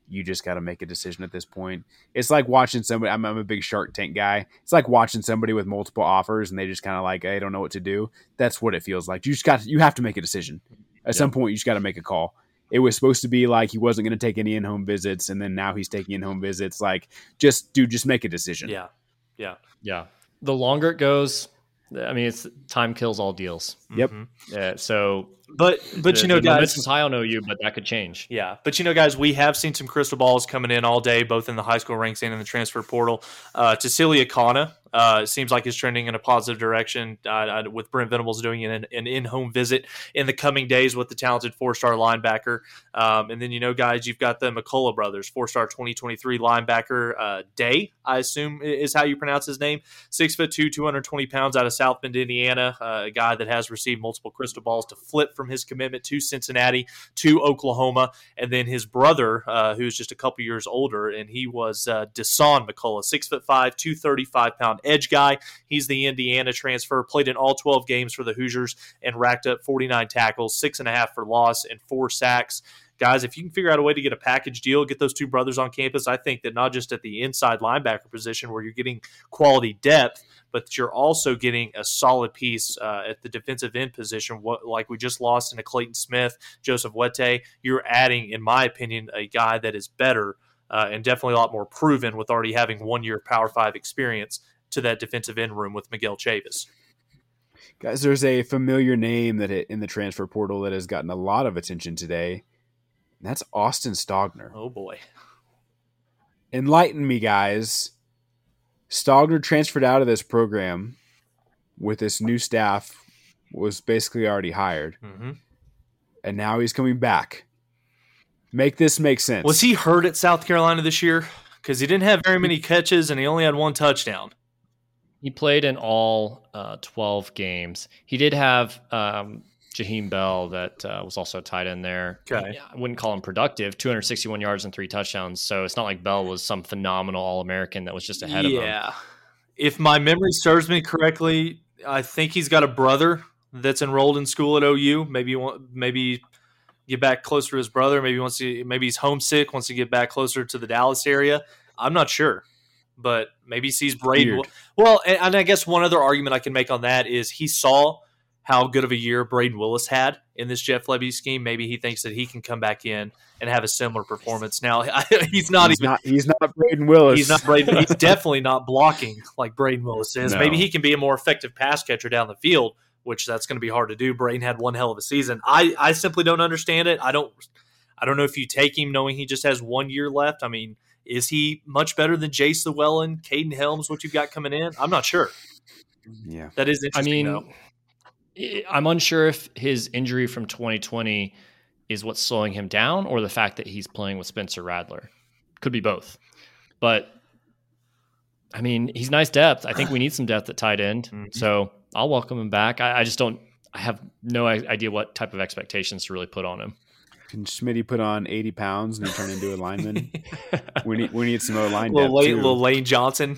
You just got to make a decision at this point. It's like watching somebody. I'm, I'm, a big Shark Tank guy. It's like watching somebody with multiple offers and they just kind of like, I don't know what to do. That's what it feels like. You just got. You have to make a decision. At yep. some point, you just got to make a call. It was supposed to be like he wasn't going to take any in-home visits, and then now he's taking in-home visits. Like, just dude, just make a decision. Yeah, yeah, yeah. The longer it goes, I mean, it's time kills all deals. Yep. Mm-hmm. Yeah. So, but but the, you know, guys, is high on OU, but that could change. Yeah, but you know, guys, we have seen some crystal balls coming in all day, both in the high school ranks and in the transfer portal. Uh, Celia Kana uh, seems like it's trending in a positive direction uh, with Brent Venables doing an, an in-home visit in the coming days with the talented four-star linebacker. Um, and then you know, guys, you've got the McCullough brothers, four-star 2023 linebacker uh, Day, I assume is how you pronounce his name. Six foot two, 220 pounds, out of South Bend, Indiana. Uh, a guy that has received multiple crystal balls to flip from his commitment to Cincinnati to Oklahoma, and then his brother, uh, who's just a couple years older, and he was uh, Dasan McCullough, six foot five, 235 pound edge guy. He's the Indiana transfer, played in all 12 games for the Hoosiers and racked up 49 tackles, six and a half for loss, and four sacks guys, if you can figure out a way to get a package deal, get those two brothers on campus, I think that not just at the inside linebacker position where you're getting quality depth, but you're also getting a solid piece uh, at the defensive end position, what, like we just lost into Clayton Smith, Joseph Wette. You're adding, in my opinion, a guy that is better uh, and definitely a lot more proven with already having one year Power Five experience to that defensive end room with Miguel Chavis. Guys, there's a familiar name that in the transfer portal that has gotten a lot of attention today. That's Austin Stogner. Oh boy. Enlighten me, guys. Stogner transferred out of this program with this new staff was basically already hired. Mm-hmm. And now he's coming back. Make this make sense. Was he hurt at South Carolina this year? Because he didn't have very many catches and he only had one touchdown. He played in all uh, 12 games. He did have um, Jaheim Bell that uh, was also tied in there. Okay. I wouldn't call him productive, 261 yards and three touchdowns. So it's not like Bell was some phenomenal All American that was just ahead yeah. of him. Yeah. If my memory serves me correctly, I think he's got a brother that's enrolled in school at OU. Maybe want, maybe get back closer to his brother. Maybe wants to maybe he's homesick, wants to get back closer to the Dallas area. I'm not sure but maybe sees Brayden. Well, and, and, I guess one other argument I can make on that is he saw how good of a year Brayden Willis had in this Jeff Lebby scheme. Maybe he thinks that he can come back in and have a similar performance. Now (laughs) he's not he's even not, he's not Brayden Willis. He's not Brayden. he's definitely not blocking like Brayden Willis is. No. Maybe he can be a more effective pass catcher down the field, which that's going to be hard to do. Brayden had one hell of a season. I I simply don't understand it. I don't. I don't know if you take him knowing he just has one year left. I mean, is he much better than Jace Llewellyn, Caden Helms, what you've got coming in? I'm not sure. Yeah. That is interesting. I mean, though. I'm unsure if his injury from 2020 is what's slowing him down or the fact that he's playing with Spencer Rattler. Could be both. But I mean, he's nice depth. I think we need some depth at tight end. (clears throat) Mm-hmm. So I'll welcome him back. I, I, just don't, I have no idea what type of expectations to really put on him. Can Schmitty put on 80 pounds and turn into a lineman? (laughs) we need we need some more line little, Lane, little Lane Johnson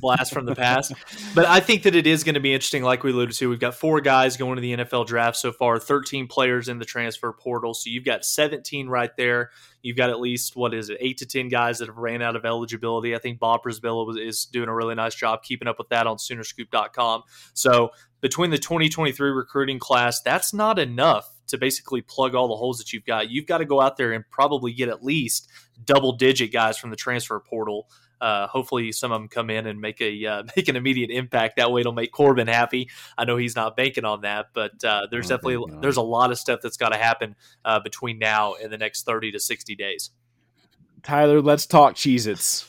blast from the past. but I think that it is going to be interesting. Like we alluded to, we've got four guys going to the NFL draft so far. 13 players in the transfer portal, so you've got 17 right there. You've got at least what is it, eight to 10 guys that have ran out of eligibility. I think Bob Przybyla is doing a really nice job keeping up with that on Soonerscoop.com. So between the 2023 recruiting class, that's not enough to basically plug all the holes that you've got. You've got to go out there and probably get at least double digit guys from the transfer portal. Uh, hopefully, some of them come in and make a uh, (laughs) make an immediate impact. That way, it'll make Corbin happy. I know he's not banking on that, but uh, there's definitely there's a lot of stuff that's got to happen uh, between now and the next thirty to sixty days. Tyler, let's talk Cheez-Its.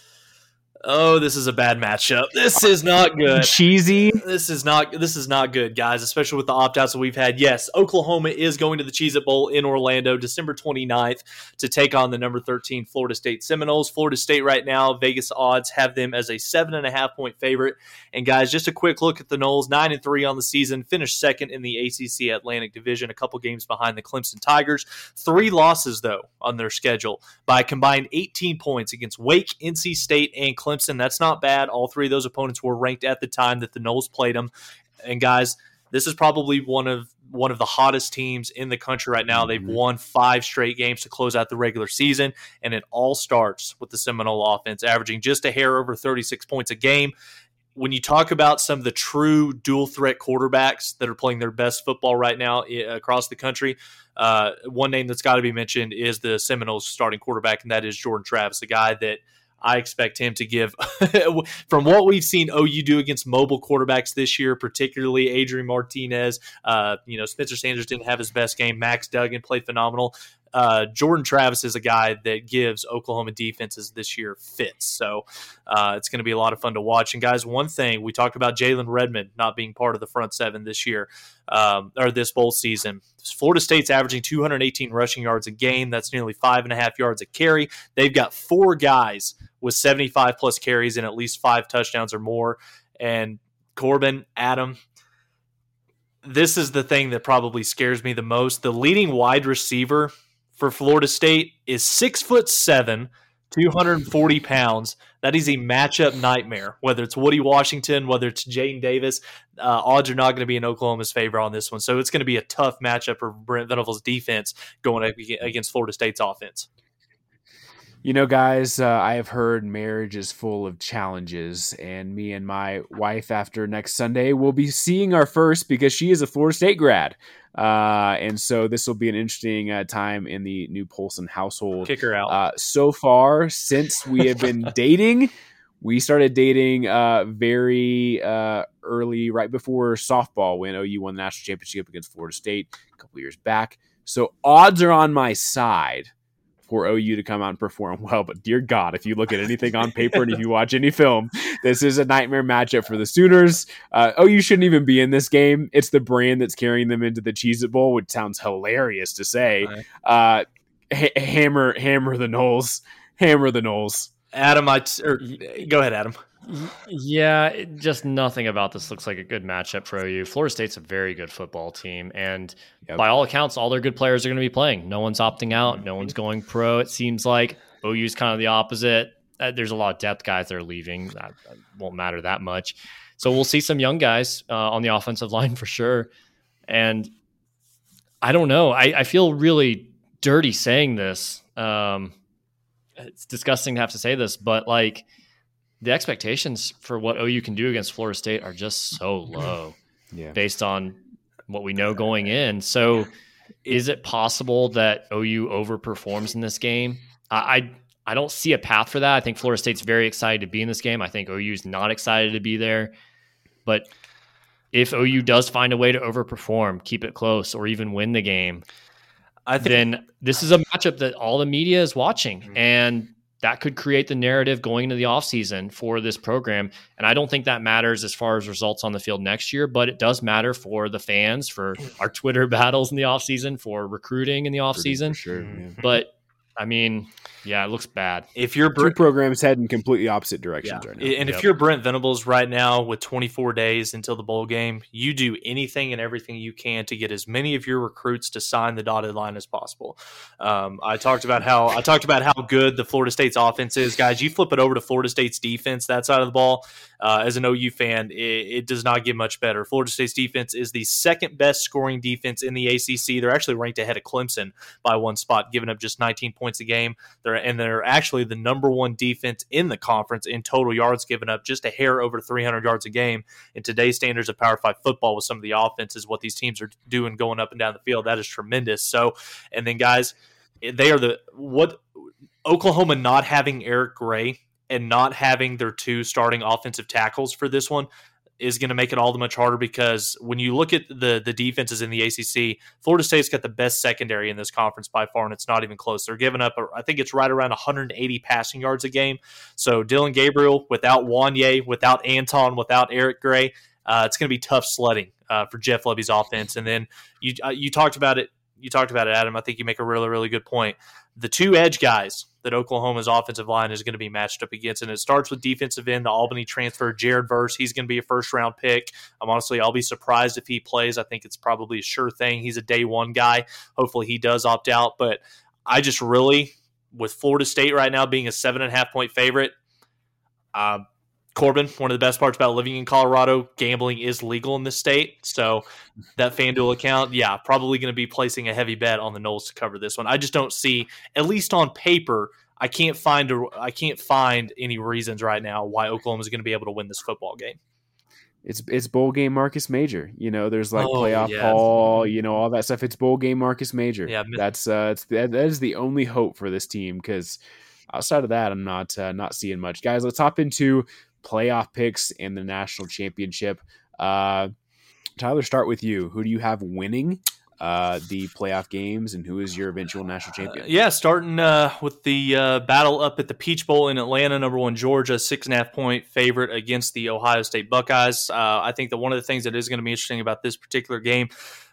Oh, this is a bad matchup. This is not good. Cheesy. This is not this is not good, guys, especially with the opt-outs that we've had. Yes, Oklahoma is going to the Cheez It Bowl in Orlando December 29th to take on the number 13 Florida State Seminoles. Florida State right now, Vegas odds have them as a seven and a half point favorite. And guys, just a quick look at the Noles, nine and three on the season, finished second in the ACC Atlantic Division, a couple games behind the Clemson Tigers. Three losses though on their schedule by combined 18 points against Wake, NC State, and Clemson. Clemson. That's not bad. All three of those opponents were ranked at the time that the Noles played them. And guys, this is probably one of one of the hottest teams in the country right now. They've mm-hmm. won five straight games to close out the regular season, and it all starts with the Seminole offense averaging just a hair over 36 points a game. When you talk about some of the true dual threat quarterbacks that are playing their best football right now across the country, uh, one name that's got to be mentioned is the Seminoles starting quarterback, and that is Jordan Travis, a guy that I expect him to give, (laughs) from what we've seen OU do against mobile quarterbacks this year, particularly Adrian Martinez. Uh, you know, Spencer Sanders didn't have his best game. Max Duggan played phenomenal. Uh, Jordan Travis is a guy that gives Oklahoma defenses this year fits. So uh, it's going to be a lot of fun to watch. And guys, one thing we talked about Jalen Redmond not being part of the front seven this year um, or this bowl season. Florida State's averaging 218 rushing yards a game. That's nearly five and a half yards a carry. They've got four guys with 75 plus carries and at least five touchdowns or more. And Corbin, Adam, this is the thing that probably scares me the most. The leading wide receiver for Florida State is six foot seven, 240 pounds. That is a matchup nightmare. Whether it's Woody Washington, whether it's Jaden Davis, uh, odds are not going to be in Oklahoma's favor on this one. So it's going to be a tough matchup for Brent Venables' defense going against Florida State's offense. You know, guys, uh, I have heard marriage is full of challenges, and me and my wife, after next Sunday, will be seeing our first because she is a Florida State grad. Uh, and so this will be an interesting uh, time in the new Polson household. Kick her out. Uh, so far, since we have been (laughs) dating, we started dating uh, very uh, early, right before softball, when OU won the national championship against Florida State a couple years back. So odds are on my side for OU to come out and perform (laughs) well. But dear God, if you look at anything on paper and if (laughs) you watch any film, this is a nightmare matchup for the Sooners. Uh, OU shouldn't even be in this game. It's the brand that's carrying them into the Cheez It Bowl, which sounds hilarious to say. Uh, ha- hammer, hammer the Noles, hammer the Noles. Adam, I t- or, go ahead, Adam. Yeah, just nothing about this looks like a good matchup for OU. Florida State's a very good football team, and yep. by all accounts, all their good players are going to be playing. No one's opting out. No one's going pro. It seems like OU's kind of the opposite. Uh, there's a lot of depth guys that are leaving. That won't matter that much. So we'll see some young guys uh, on the offensive (laughs) line for sure. And I don't know. I, I feel really dirty saying this. Um, it's disgusting to have to say this, but like – the expectations for what OU can do against Florida State are just so low (clears throat) yeah. based on what we know going in. So, is it possible that OU overperforms in this game? I, I, I don't see a path for that. I think Florida State's very excited to be in this game. I think OU is not excited to be there. But if OU does find a way to overperform, keep it close, or even win the game, I think, then this is a matchup that all the media is watching. Mm-hmm. And that could create the narrative going into the offseason for this program. And I don't think that matters as far as results on the field next year, but it does matter for the fans, for (clears throat) our Twitter battles in the offseason, for recruiting in the offseason. Sure. Yeah. But I mean, yeah, it looks bad. If you're two programs heading completely opposite directions yeah. right now, and yep. if you're Brent Venables right now with 24 days until the bowl game, you do anything and everything you can to get as many of your recruits to sign the dotted line as possible. Um, I talked about how I talked about how good the Florida State's offense is, guys. You flip it over to Florida State's defense, that side of the ball. Uh, as an OU fan, it, it does not get much better. Florida State's defense is the second best scoring defense in the ACC. They're actually ranked ahead of Clemson by one spot, giving up just 19 points a game. They're and they're actually the number one defense in the conference in total yards given up, just a hair over 300 yards a game. In today's standards of Power Five football, with some of the offenses, what these teams are doing going up and down the field, that is tremendous. So, and then guys, they are the what Oklahoma not having Eric Gray and not having their two starting offensive tackles for this one is going to make it all the much harder because when you look at the the defenses in the ACC, Florida State's got the best secondary in this conference by far, and it's not even close. They're giving up, I think it's right around 180 passing yards a game. So Dillon Gabriel, without Wanya, without Anton, without Eric Gray, uh, it's going to be tough sledding uh, for Jeff Lebby's offense. And then you uh, you talked about it. You talked about it, Adam. I think you make a really, really good point. The two edge guys that Oklahoma's offensive line is going to be matched up against. And it starts with defensive end, the Albany transfer, Jared Verse. He's going to be a first round pick. I'm honestly, I'll be surprised if he plays. I think it's probably a sure thing. He's a day one guy. Hopefully he does opt out. But I just really, with Florida State right now being a seven and a half point favorite, uh, Corbin, one of the best parts about living in Colorado, gambling is legal in this state. So that FanDuel account, yeah, probably going to be placing a heavy bet on the Noles to cover this one. I just don't see, at least on paper, I can't find a, I can't find any reasons right now why Oklahoma is going to be able to win this football game. It's it's bowl game Marcus Major. You know, there's like oh, playoff yeah. You know, all that stuff. It's bowl game Marcus Major. Yeah, that's uh, it's that, that is the only hope for this team because outside of that, I'm not uh, not seeing much. Guys, let's hop into playoff picks and the national championship. Uh, Tyler, start with you. Who do you have winning uh, the playoff games, and who is your eventual national champion? Uh, yeah, starting uh, with the uh, battle up at the Peach Bowl in Atlanta. Number one, Georgia, six and a half point favorite against the Ohio State Buckeyes. Uh, I think that one of the things that is going to be interesting about this particular game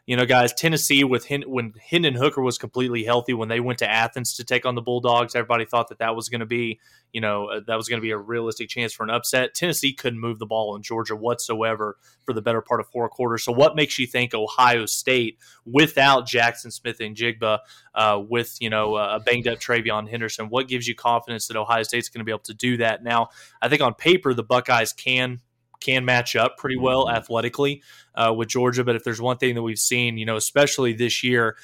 you know, guys, Tennessee with Hin- when Hendon Hooker was completely healthy when they went to Athens to take on the Bulldogs, everybody thought that that was going to be, you know, uh, that was going to be a realistic chance for an upset. Tennessee couldn't move the ball in Georgia whatsoever for the better part of four quarters. So, what makes you think Ohio State, without Jackson Smith-Njigba, uh, with you know a banged up TreVeyon Henderson, what gives you confidence that Ohio State's going to be able to do that? Now, I think on paper the Buckeyes can can match up pretty well mm-hmm. athletically uh, with Georgia. But if there's one thing that we've seen, you know, especially this year,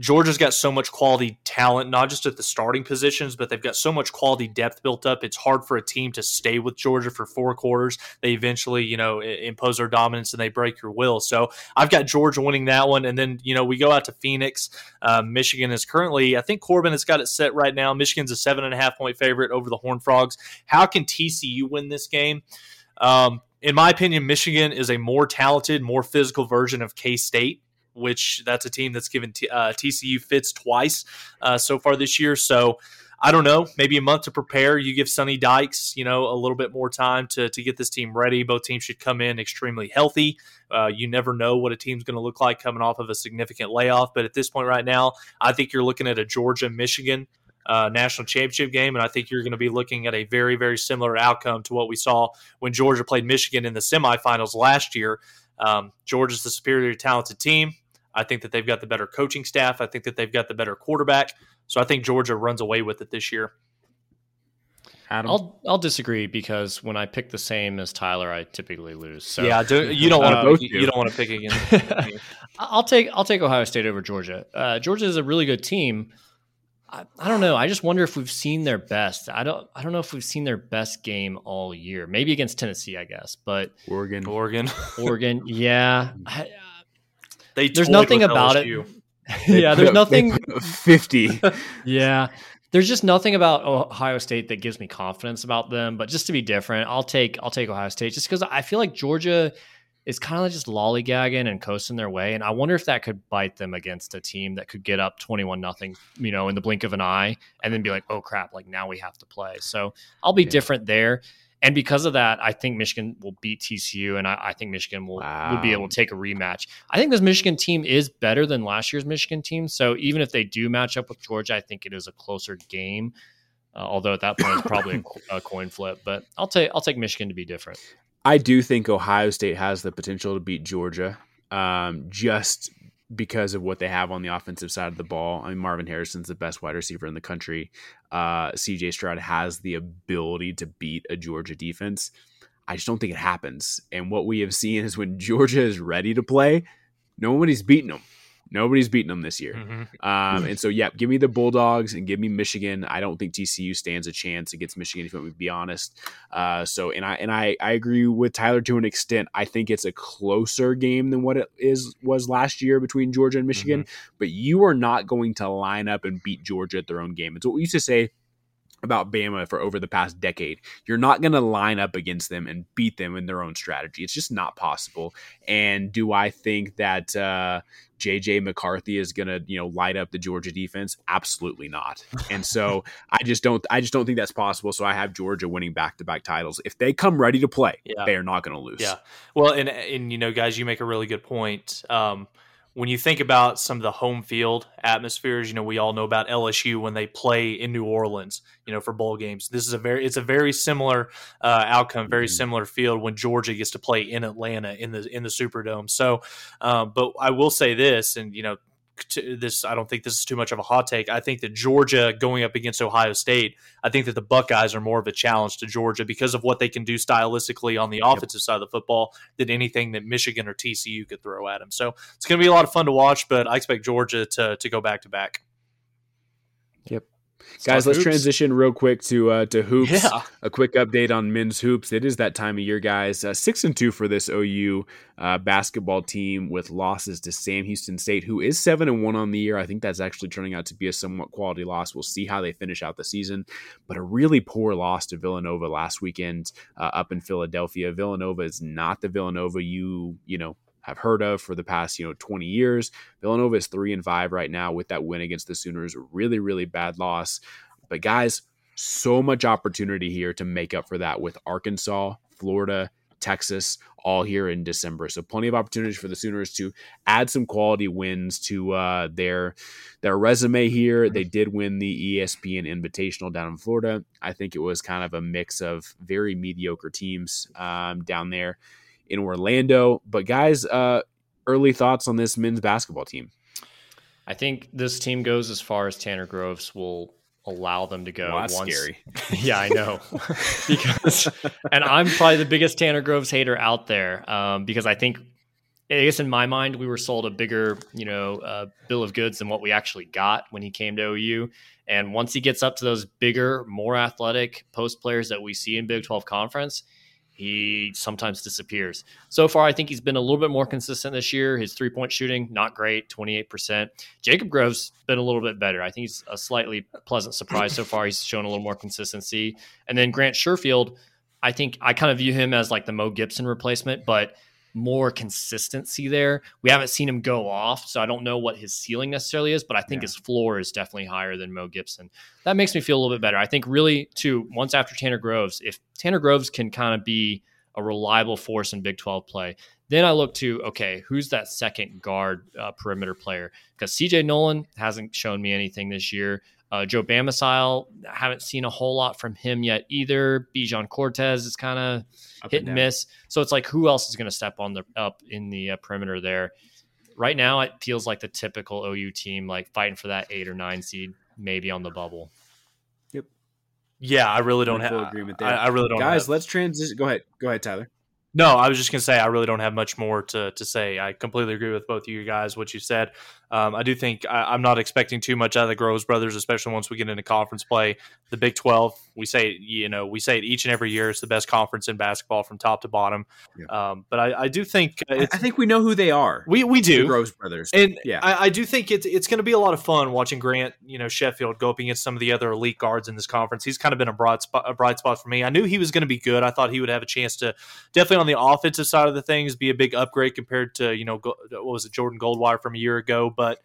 Georgia's got so much quality talent, not just at the starting positions, but they've got so much quality depth built up. It's hard for a team to stay with Georgia for four quarters. They eventually, you know, impose their dominance and they break your will. So I've got Georgia winning that one. And then, you know, we go out to Phoenix. Uh, Michigan is currently, I think Corbin has got it set right now. Michigan's a seven and a half point favorite over the Horn Frogs. How can TCU win this game? Um, in my opinion, Michigan is a more talented, more physical version of K State, which that's a team that's given T- uh, TCU fits twice uh, so far this year. So I don't know, maybe a month to prepare. You give Sonny Dykes, you know, a little bit more time to, to get this team ready. Both teams should come in extremely healthy. Uh, you never know what a team's going to look like coming off of a significant layoff. But at this point right now, I think you're looking at a Georgia Michigan uh, national championship game. And I think you're going to be looking at a very, very similar outcome to what we saw when Georgia played Michigan in the semifinals last year. Um, Georgia's the superior talented team. I think that they've got the better coaching staff. I think that they've got the better quarterback. So I think Georgia runs away with it this year. Adam? I'll I'll disagree because when I pick the same as Tyler, I typically lose. So yeah, do, you don't want to uh, you, you, don't want to pick again. (laughs) I'll take I'll take Ohio State over Georgia. Uh, Georgia is a really good team, I, I don't know. I just wonder if we've seen their best. I don't. I don't know if we've seen their best game all year. Maybe against Tennessee, I guess. But Oregon, Oregon, (laughs) Oregon. Yeah. I, they there's nothing about LSU. it. (laughs) yeah, there's nothing. (laughs) Fifty. yeah, there's just nothing about Ohio State that gives me confidence about them. But just to be different, I'll take I'll take Ohio State just because I feel like Georgia is kind of like just lollygagging and coasting their way. And I wonder if that could bite them against a team that could get up 21 nothing, you know, in the blink of an eye and then be like, oh crap, like now we have to play. So I'll be yeah. different there. And because of that, I think Michigan will beat TCU, and I, I think Michigan will, wow. will be able to take a rematch. I think this Michigan team is better than last year's Michigan team. So even if they do match up with Georgia, I think it is a closer game. Uh, although at that point it's probably a, (laughs) a, coin flip, but I'll take I'll take Michigan to be different. I do think Ohio State has the potential to beat Georgia, um, just because of what they have on the offensive side of the ball. I mean, Marvin Harrison's the best wide receiver in the country. Uh, CJ Stroud has the ability to beat a Georgia defense. I just don't think it happens. And what we have seen is when (laughs) Georgia is ready to play, nobody's beating them. Nobody's beaten them this year. Mm-hmm. Um, and so, yeah, give me the Bulldogs and give me Michigan. I don't think TCU stands a chance against Michigan, if you want be honest. Uh, so, and I and I, I agree with Tyler to an extent. I think it's a closer game than what it is was last year between Georgia and Michigan. Mm-hmm. But you are not going to line up and beat Georgia at their own game. It's what we used to say about Bama for over the past decade. You're not going to line up against them and beat them in their own strategy. It's just not possible. And do I think that uh, JJ McCarthy is going to, you know, light up the Georgia defense? Absolutely not. And so I just don't I just don't think that's possible. So I have Georgia winning back-to-back titles. If they come ready to play, yeah. they are not going to lose. Yeah. Well, and and you know, guys, you make a really good point. Um, when you think about some of the home field atmospheres, you know, we all know about LSU when they play in New Orleans, you know, for bowl games. This is a very, it's a very similar uh, outcome, very mm-hmm. similar field when Georgia gets to play in Atlanta in the in the Superdome. So, um, but I will say this, and you know, this I don't think this is too much of a hot take. I think that Georgia going up against Ohio State, I think that the Buckeyes are more of a challenge to Georgia because of what they can do stylistically on the offensive yep. side of the football than anything that Michigan or TCU could throw at them. So it's going to be a lot of fun to watch, but I expect Georgia to to go back to back. Guys, let's hoops. transition real quick to uh, to hoops. Yeah. A quick update on men's hoops. It is that time of year, guys. Uh, six and two for this OU uh, basketball team with losses to Sam Houston State, who is seven and one on the year. I think that's actually turning out to be a somewhat quality loss. We'll see how they finish out the season. But a really poor loss to Villanova last weekend uh, up in Philadelphia. Villanova is not the Villanova you you know have heard of for the past, you know, 20 years. Villanova is three and five right now with that win against the Sooners. Really, really bad loss. But guys, so much opportunity here to make up for that with Arkansas, Florida, Texas, all here in December. So plenty of opportunities for the Sooners to add some quality wins to uh, their their resume here. They did win the ESPN Invitational down in Florida. I think it was kind of a mix of very mediocre teams um, down there in Orlando. But guys, uh, early thoughts on this men's basketball team? I think this team goes as far as Tanner Groves will allow them to go. Well, that's once. scary. (laughs) yeah, I know. (laughs) because, and I'm probably the biggest Tanner Groves hater out there um, because I think, I guess in my mind, we were sold a bigger, you know, uh, bill of goods than what we actually got when he came to OU. And once he gets up to those bigger, more athletic post players that we see in Big 12 conference, he sometimes disappears. So far, I think he's been a little bit more consistent this year. His three point shooting, not great, 28%. Jacob Groves been a little bit better. I think he's a slightly pleasant surprise so far. He's shown a little more consistency. And then Grant Sherfield, I think I kind of view him as like the Mo Gibson replacement, but more consistency there. We haven't seen him go off, so I don't know what his ceiling necessarily is, but I think yeah. his floor is definitely higher than Mo Gibson. That makes me feel a little bit better. I think really too once after Tanner Groves, if Tanner Groves can kind of be a reliable force in Big 12 play, then I look to okay, who's that second guard uh, perimeter player? Because CJ Noland hasn't shown me anything this year. Uh, Joe Bamisile, haven't seen a whole lot from him yet either. Bijan Cortes is kind of hit and, and miss. So it's like, who else is going to step on the up in the uh, perimeter there? Right now, it feels like the typical OU team, like fighting for that eight or nine seed, maybe on the bubble. Yep. Yeah, I really don't have agreement there. I, I, really don't. Guys, have. let's transition. Go ahead. Go ahead, Tyler. No, I was just gonna say I really don't have much more to to say. I completely agree with both of you guys what you said. Um, I do think I, am not expecting too much out of the Groves brothers, especially once we get into conference play. The Big 12, we say you know we say it each and every year. It's the best conference in basketball from top to bottom. Yeah. Um, but I, I, do think I think we know who they are. We we do the Groves brothers, and yeah, I, I do think it's it's going to be a lot of fun watching Grant you know Sherfield go up against some of the other elite guards in this conference. He's kind of been a bright spot a bright spot for me. I knew he was going to be good. I thought he would have a chance to definitely on the offensive side of the things be a big upgrade compared to you know what was it Jordan Goldwire from a year ago, but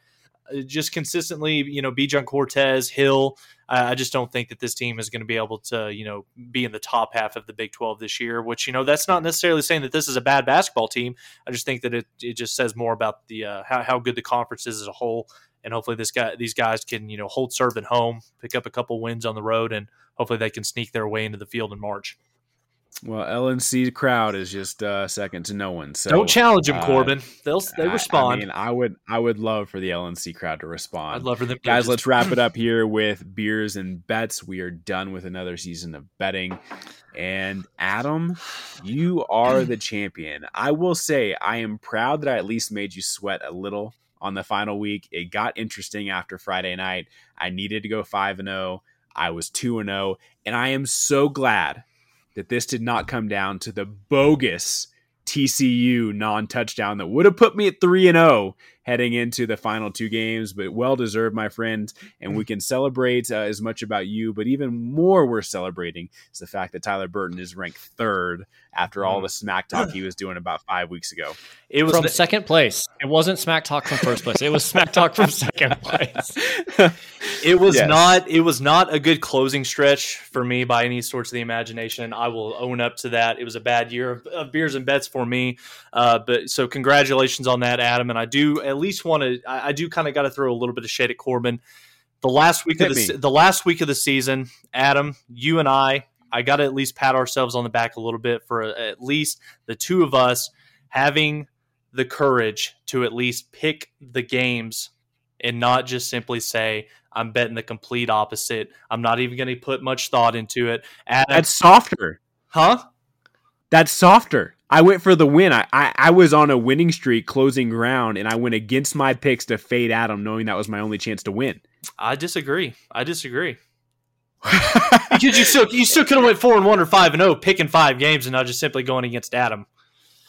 uh, just consistently, you know, Bijan Cortes, Hill. I just don't think that this team is going to be able to, you know, be in the top half of the Big 12 this year, which, you know, that's not necessarily saying that this is a bad basketball team. I just think that it, it just says more about the uh, how, how good the conference is as a whole. And hopefully this guy, these guys can, you know, hold serve at home, pick up a couple wins on the road, and hopefully they can sneak their way into the field in March. Well, LNC crowd is just uh, second to no one. So don't challenge them, uh, Corbin. They'll they respond. I, I, mean, I would I would love for the LNC crowd to respond. I'd love for them, guys. let's wrap it up here with beers and bets. We are done with another season of betting. And Adam, you are the champion. I will say I am proud that I at least made you sweat a little on the final week. It got interesting after Friday night. I needed to go five and zero. Oh. I was two and zero, oh, and I am so glad that this did not come down to the bogus TCU non touchdown that would have put me at 3 and 0 heading into the final two games, but well deserved, my friend. And we can celebrate uh, as much about you, but even more we're celebrating is the fact that Tyler Burton is ranked third after all mm. the smack talk he was doing about five weeks ago. It was from the, second place. It wasn't smack talk from first place. It was smack talk from (laughs) second place. (laughs) it was yes. not. It was not a good closing stretch for me by any sorts of the imagination. I will own up to that. It was a bad year of, of beers and bets for me. Uh, but so congratulations on that, Adam. And I do at least want to. I, I do kind of got to throw a little bit of shade at Corbin. The last week Hit of the me. the last week of the season, Adam, you and I, I got to at least pat ourselves on the back a little bit for at least the two of us having the courage to at least pick the games and not just simply say I'm betting the complete opposite. I'm not even going to put much thought into it. Adam, That's softer, huh? That's softer. I went for the win. I, I, I was on a winning streak, closing ground, and I went against my picks to fade Adam, knowing that was my only chance to win. I disagree. I disagree. (laughs) because you still you still could have went four and one or five and zero, oh, picking five games and not just simply going against Adam.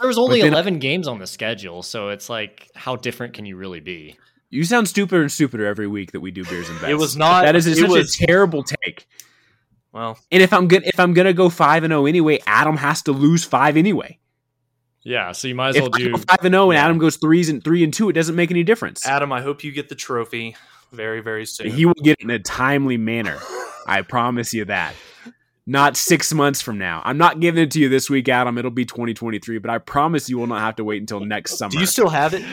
There was only eleven games on the schedule, so it's like, how different can you really be? You sound stupider and stupider every week that we do beers and bets. It was not. That is such was, a terrible take. Well, and if I'm good, if I'm gonna go five and zero oh anyway, Adam has to lose five anyway. Yeah, so you might as if well do five and zero, oh and Adam goes threes and three and two. It doesn't make any difference. Adam, I hope you get the trophy very, very soon. He will get it in a timely manner. I promise you that. Not six months from now. I'm not giving it to you this week, Adam. It'll be 2023, but I promise you will not have to wait until next summer. Do you still have it?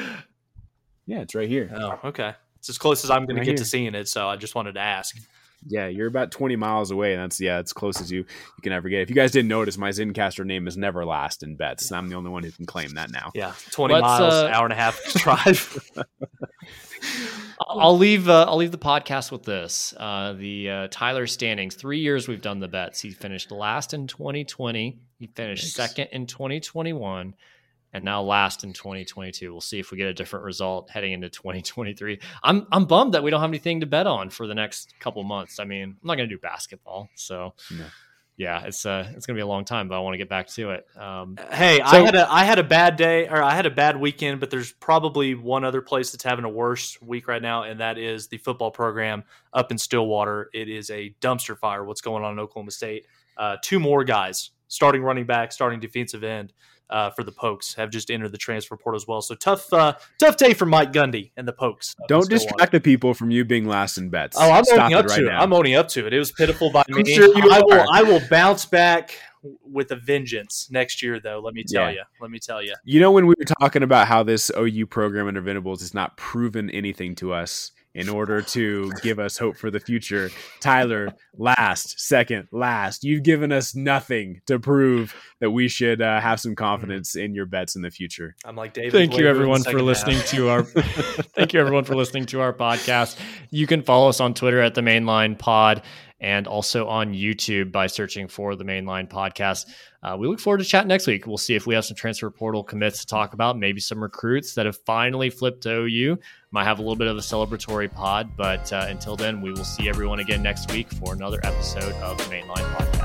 Yeah, it's right here. Oh, okay. It's as close as I'm going right to get here. to seeing it, so I just wanted to ask. Yeah, you're about 20 miles away, and that's yeah, as close as you you can ever get. If you guys didn't notice, my Zencastr name is never last in bets. And I'm the only one who can claim that now. Yeah, 20 Let's, miles, uh, hour and a half (laughs) drive. I'll leave. Uh, I'll leave the podcast with this. Uh, the uh, Tyler standings. Three years we've done the bets. He finished last in 2020. He finished Thanks. second in 2021 and now last in 2022. We'll see if we get a different result heading into 2023. I'm I'm bummed that we don't have anything to bet on for the next couple months. I mean, I'm not going to do basketball, so no. yeah, it's uh it's going to be a long time, but I want to get back to it. Um, hey, so, I had a I had a bad day or I had a bad weekend, but there's probably one other place that's having a worse week right now, and that is the football program up in Stillwater. It is a dumpster fire. What's going on in Oklahoma State? Uh, two more guys, starting running back, starting defensive end uh, for the Pokes have just entered the transfer portal as well. So tough, uh, tough day for Mike Gundy and the Pokes. Don't distract the people from you being last in bets. Oh, I'm Stop owning up right to now. it. I'm owning up to it. It was pitiful by me. Sure I will. I will bounce back with a vengeance next year, though. Let me tell yeah. you. Let me tell you. You know, when we were talking about how this OU program under Venables has not proven anything to us in order to give us hope for the future. Tyler, last, second, last. You've given us nothing to prove that we should uh, have some confidence in your bets in the future. I'm like David. Thank you everyone for listening to our. (laughs) thank you everyone for listening to our podcast. You can follow us on Twitter at the Mainline Pod and also on YouTube by searching for the Mainline Podcast. Uh, we look forward to chat next week. We'll see if we have some transfer portal commits to talk about, maybe some recruits that have finally flipped to OU. Might have a little bit of a celebratory pod, but uh, until then, we will see everyone again next week for another episode of the Mainline Podcast.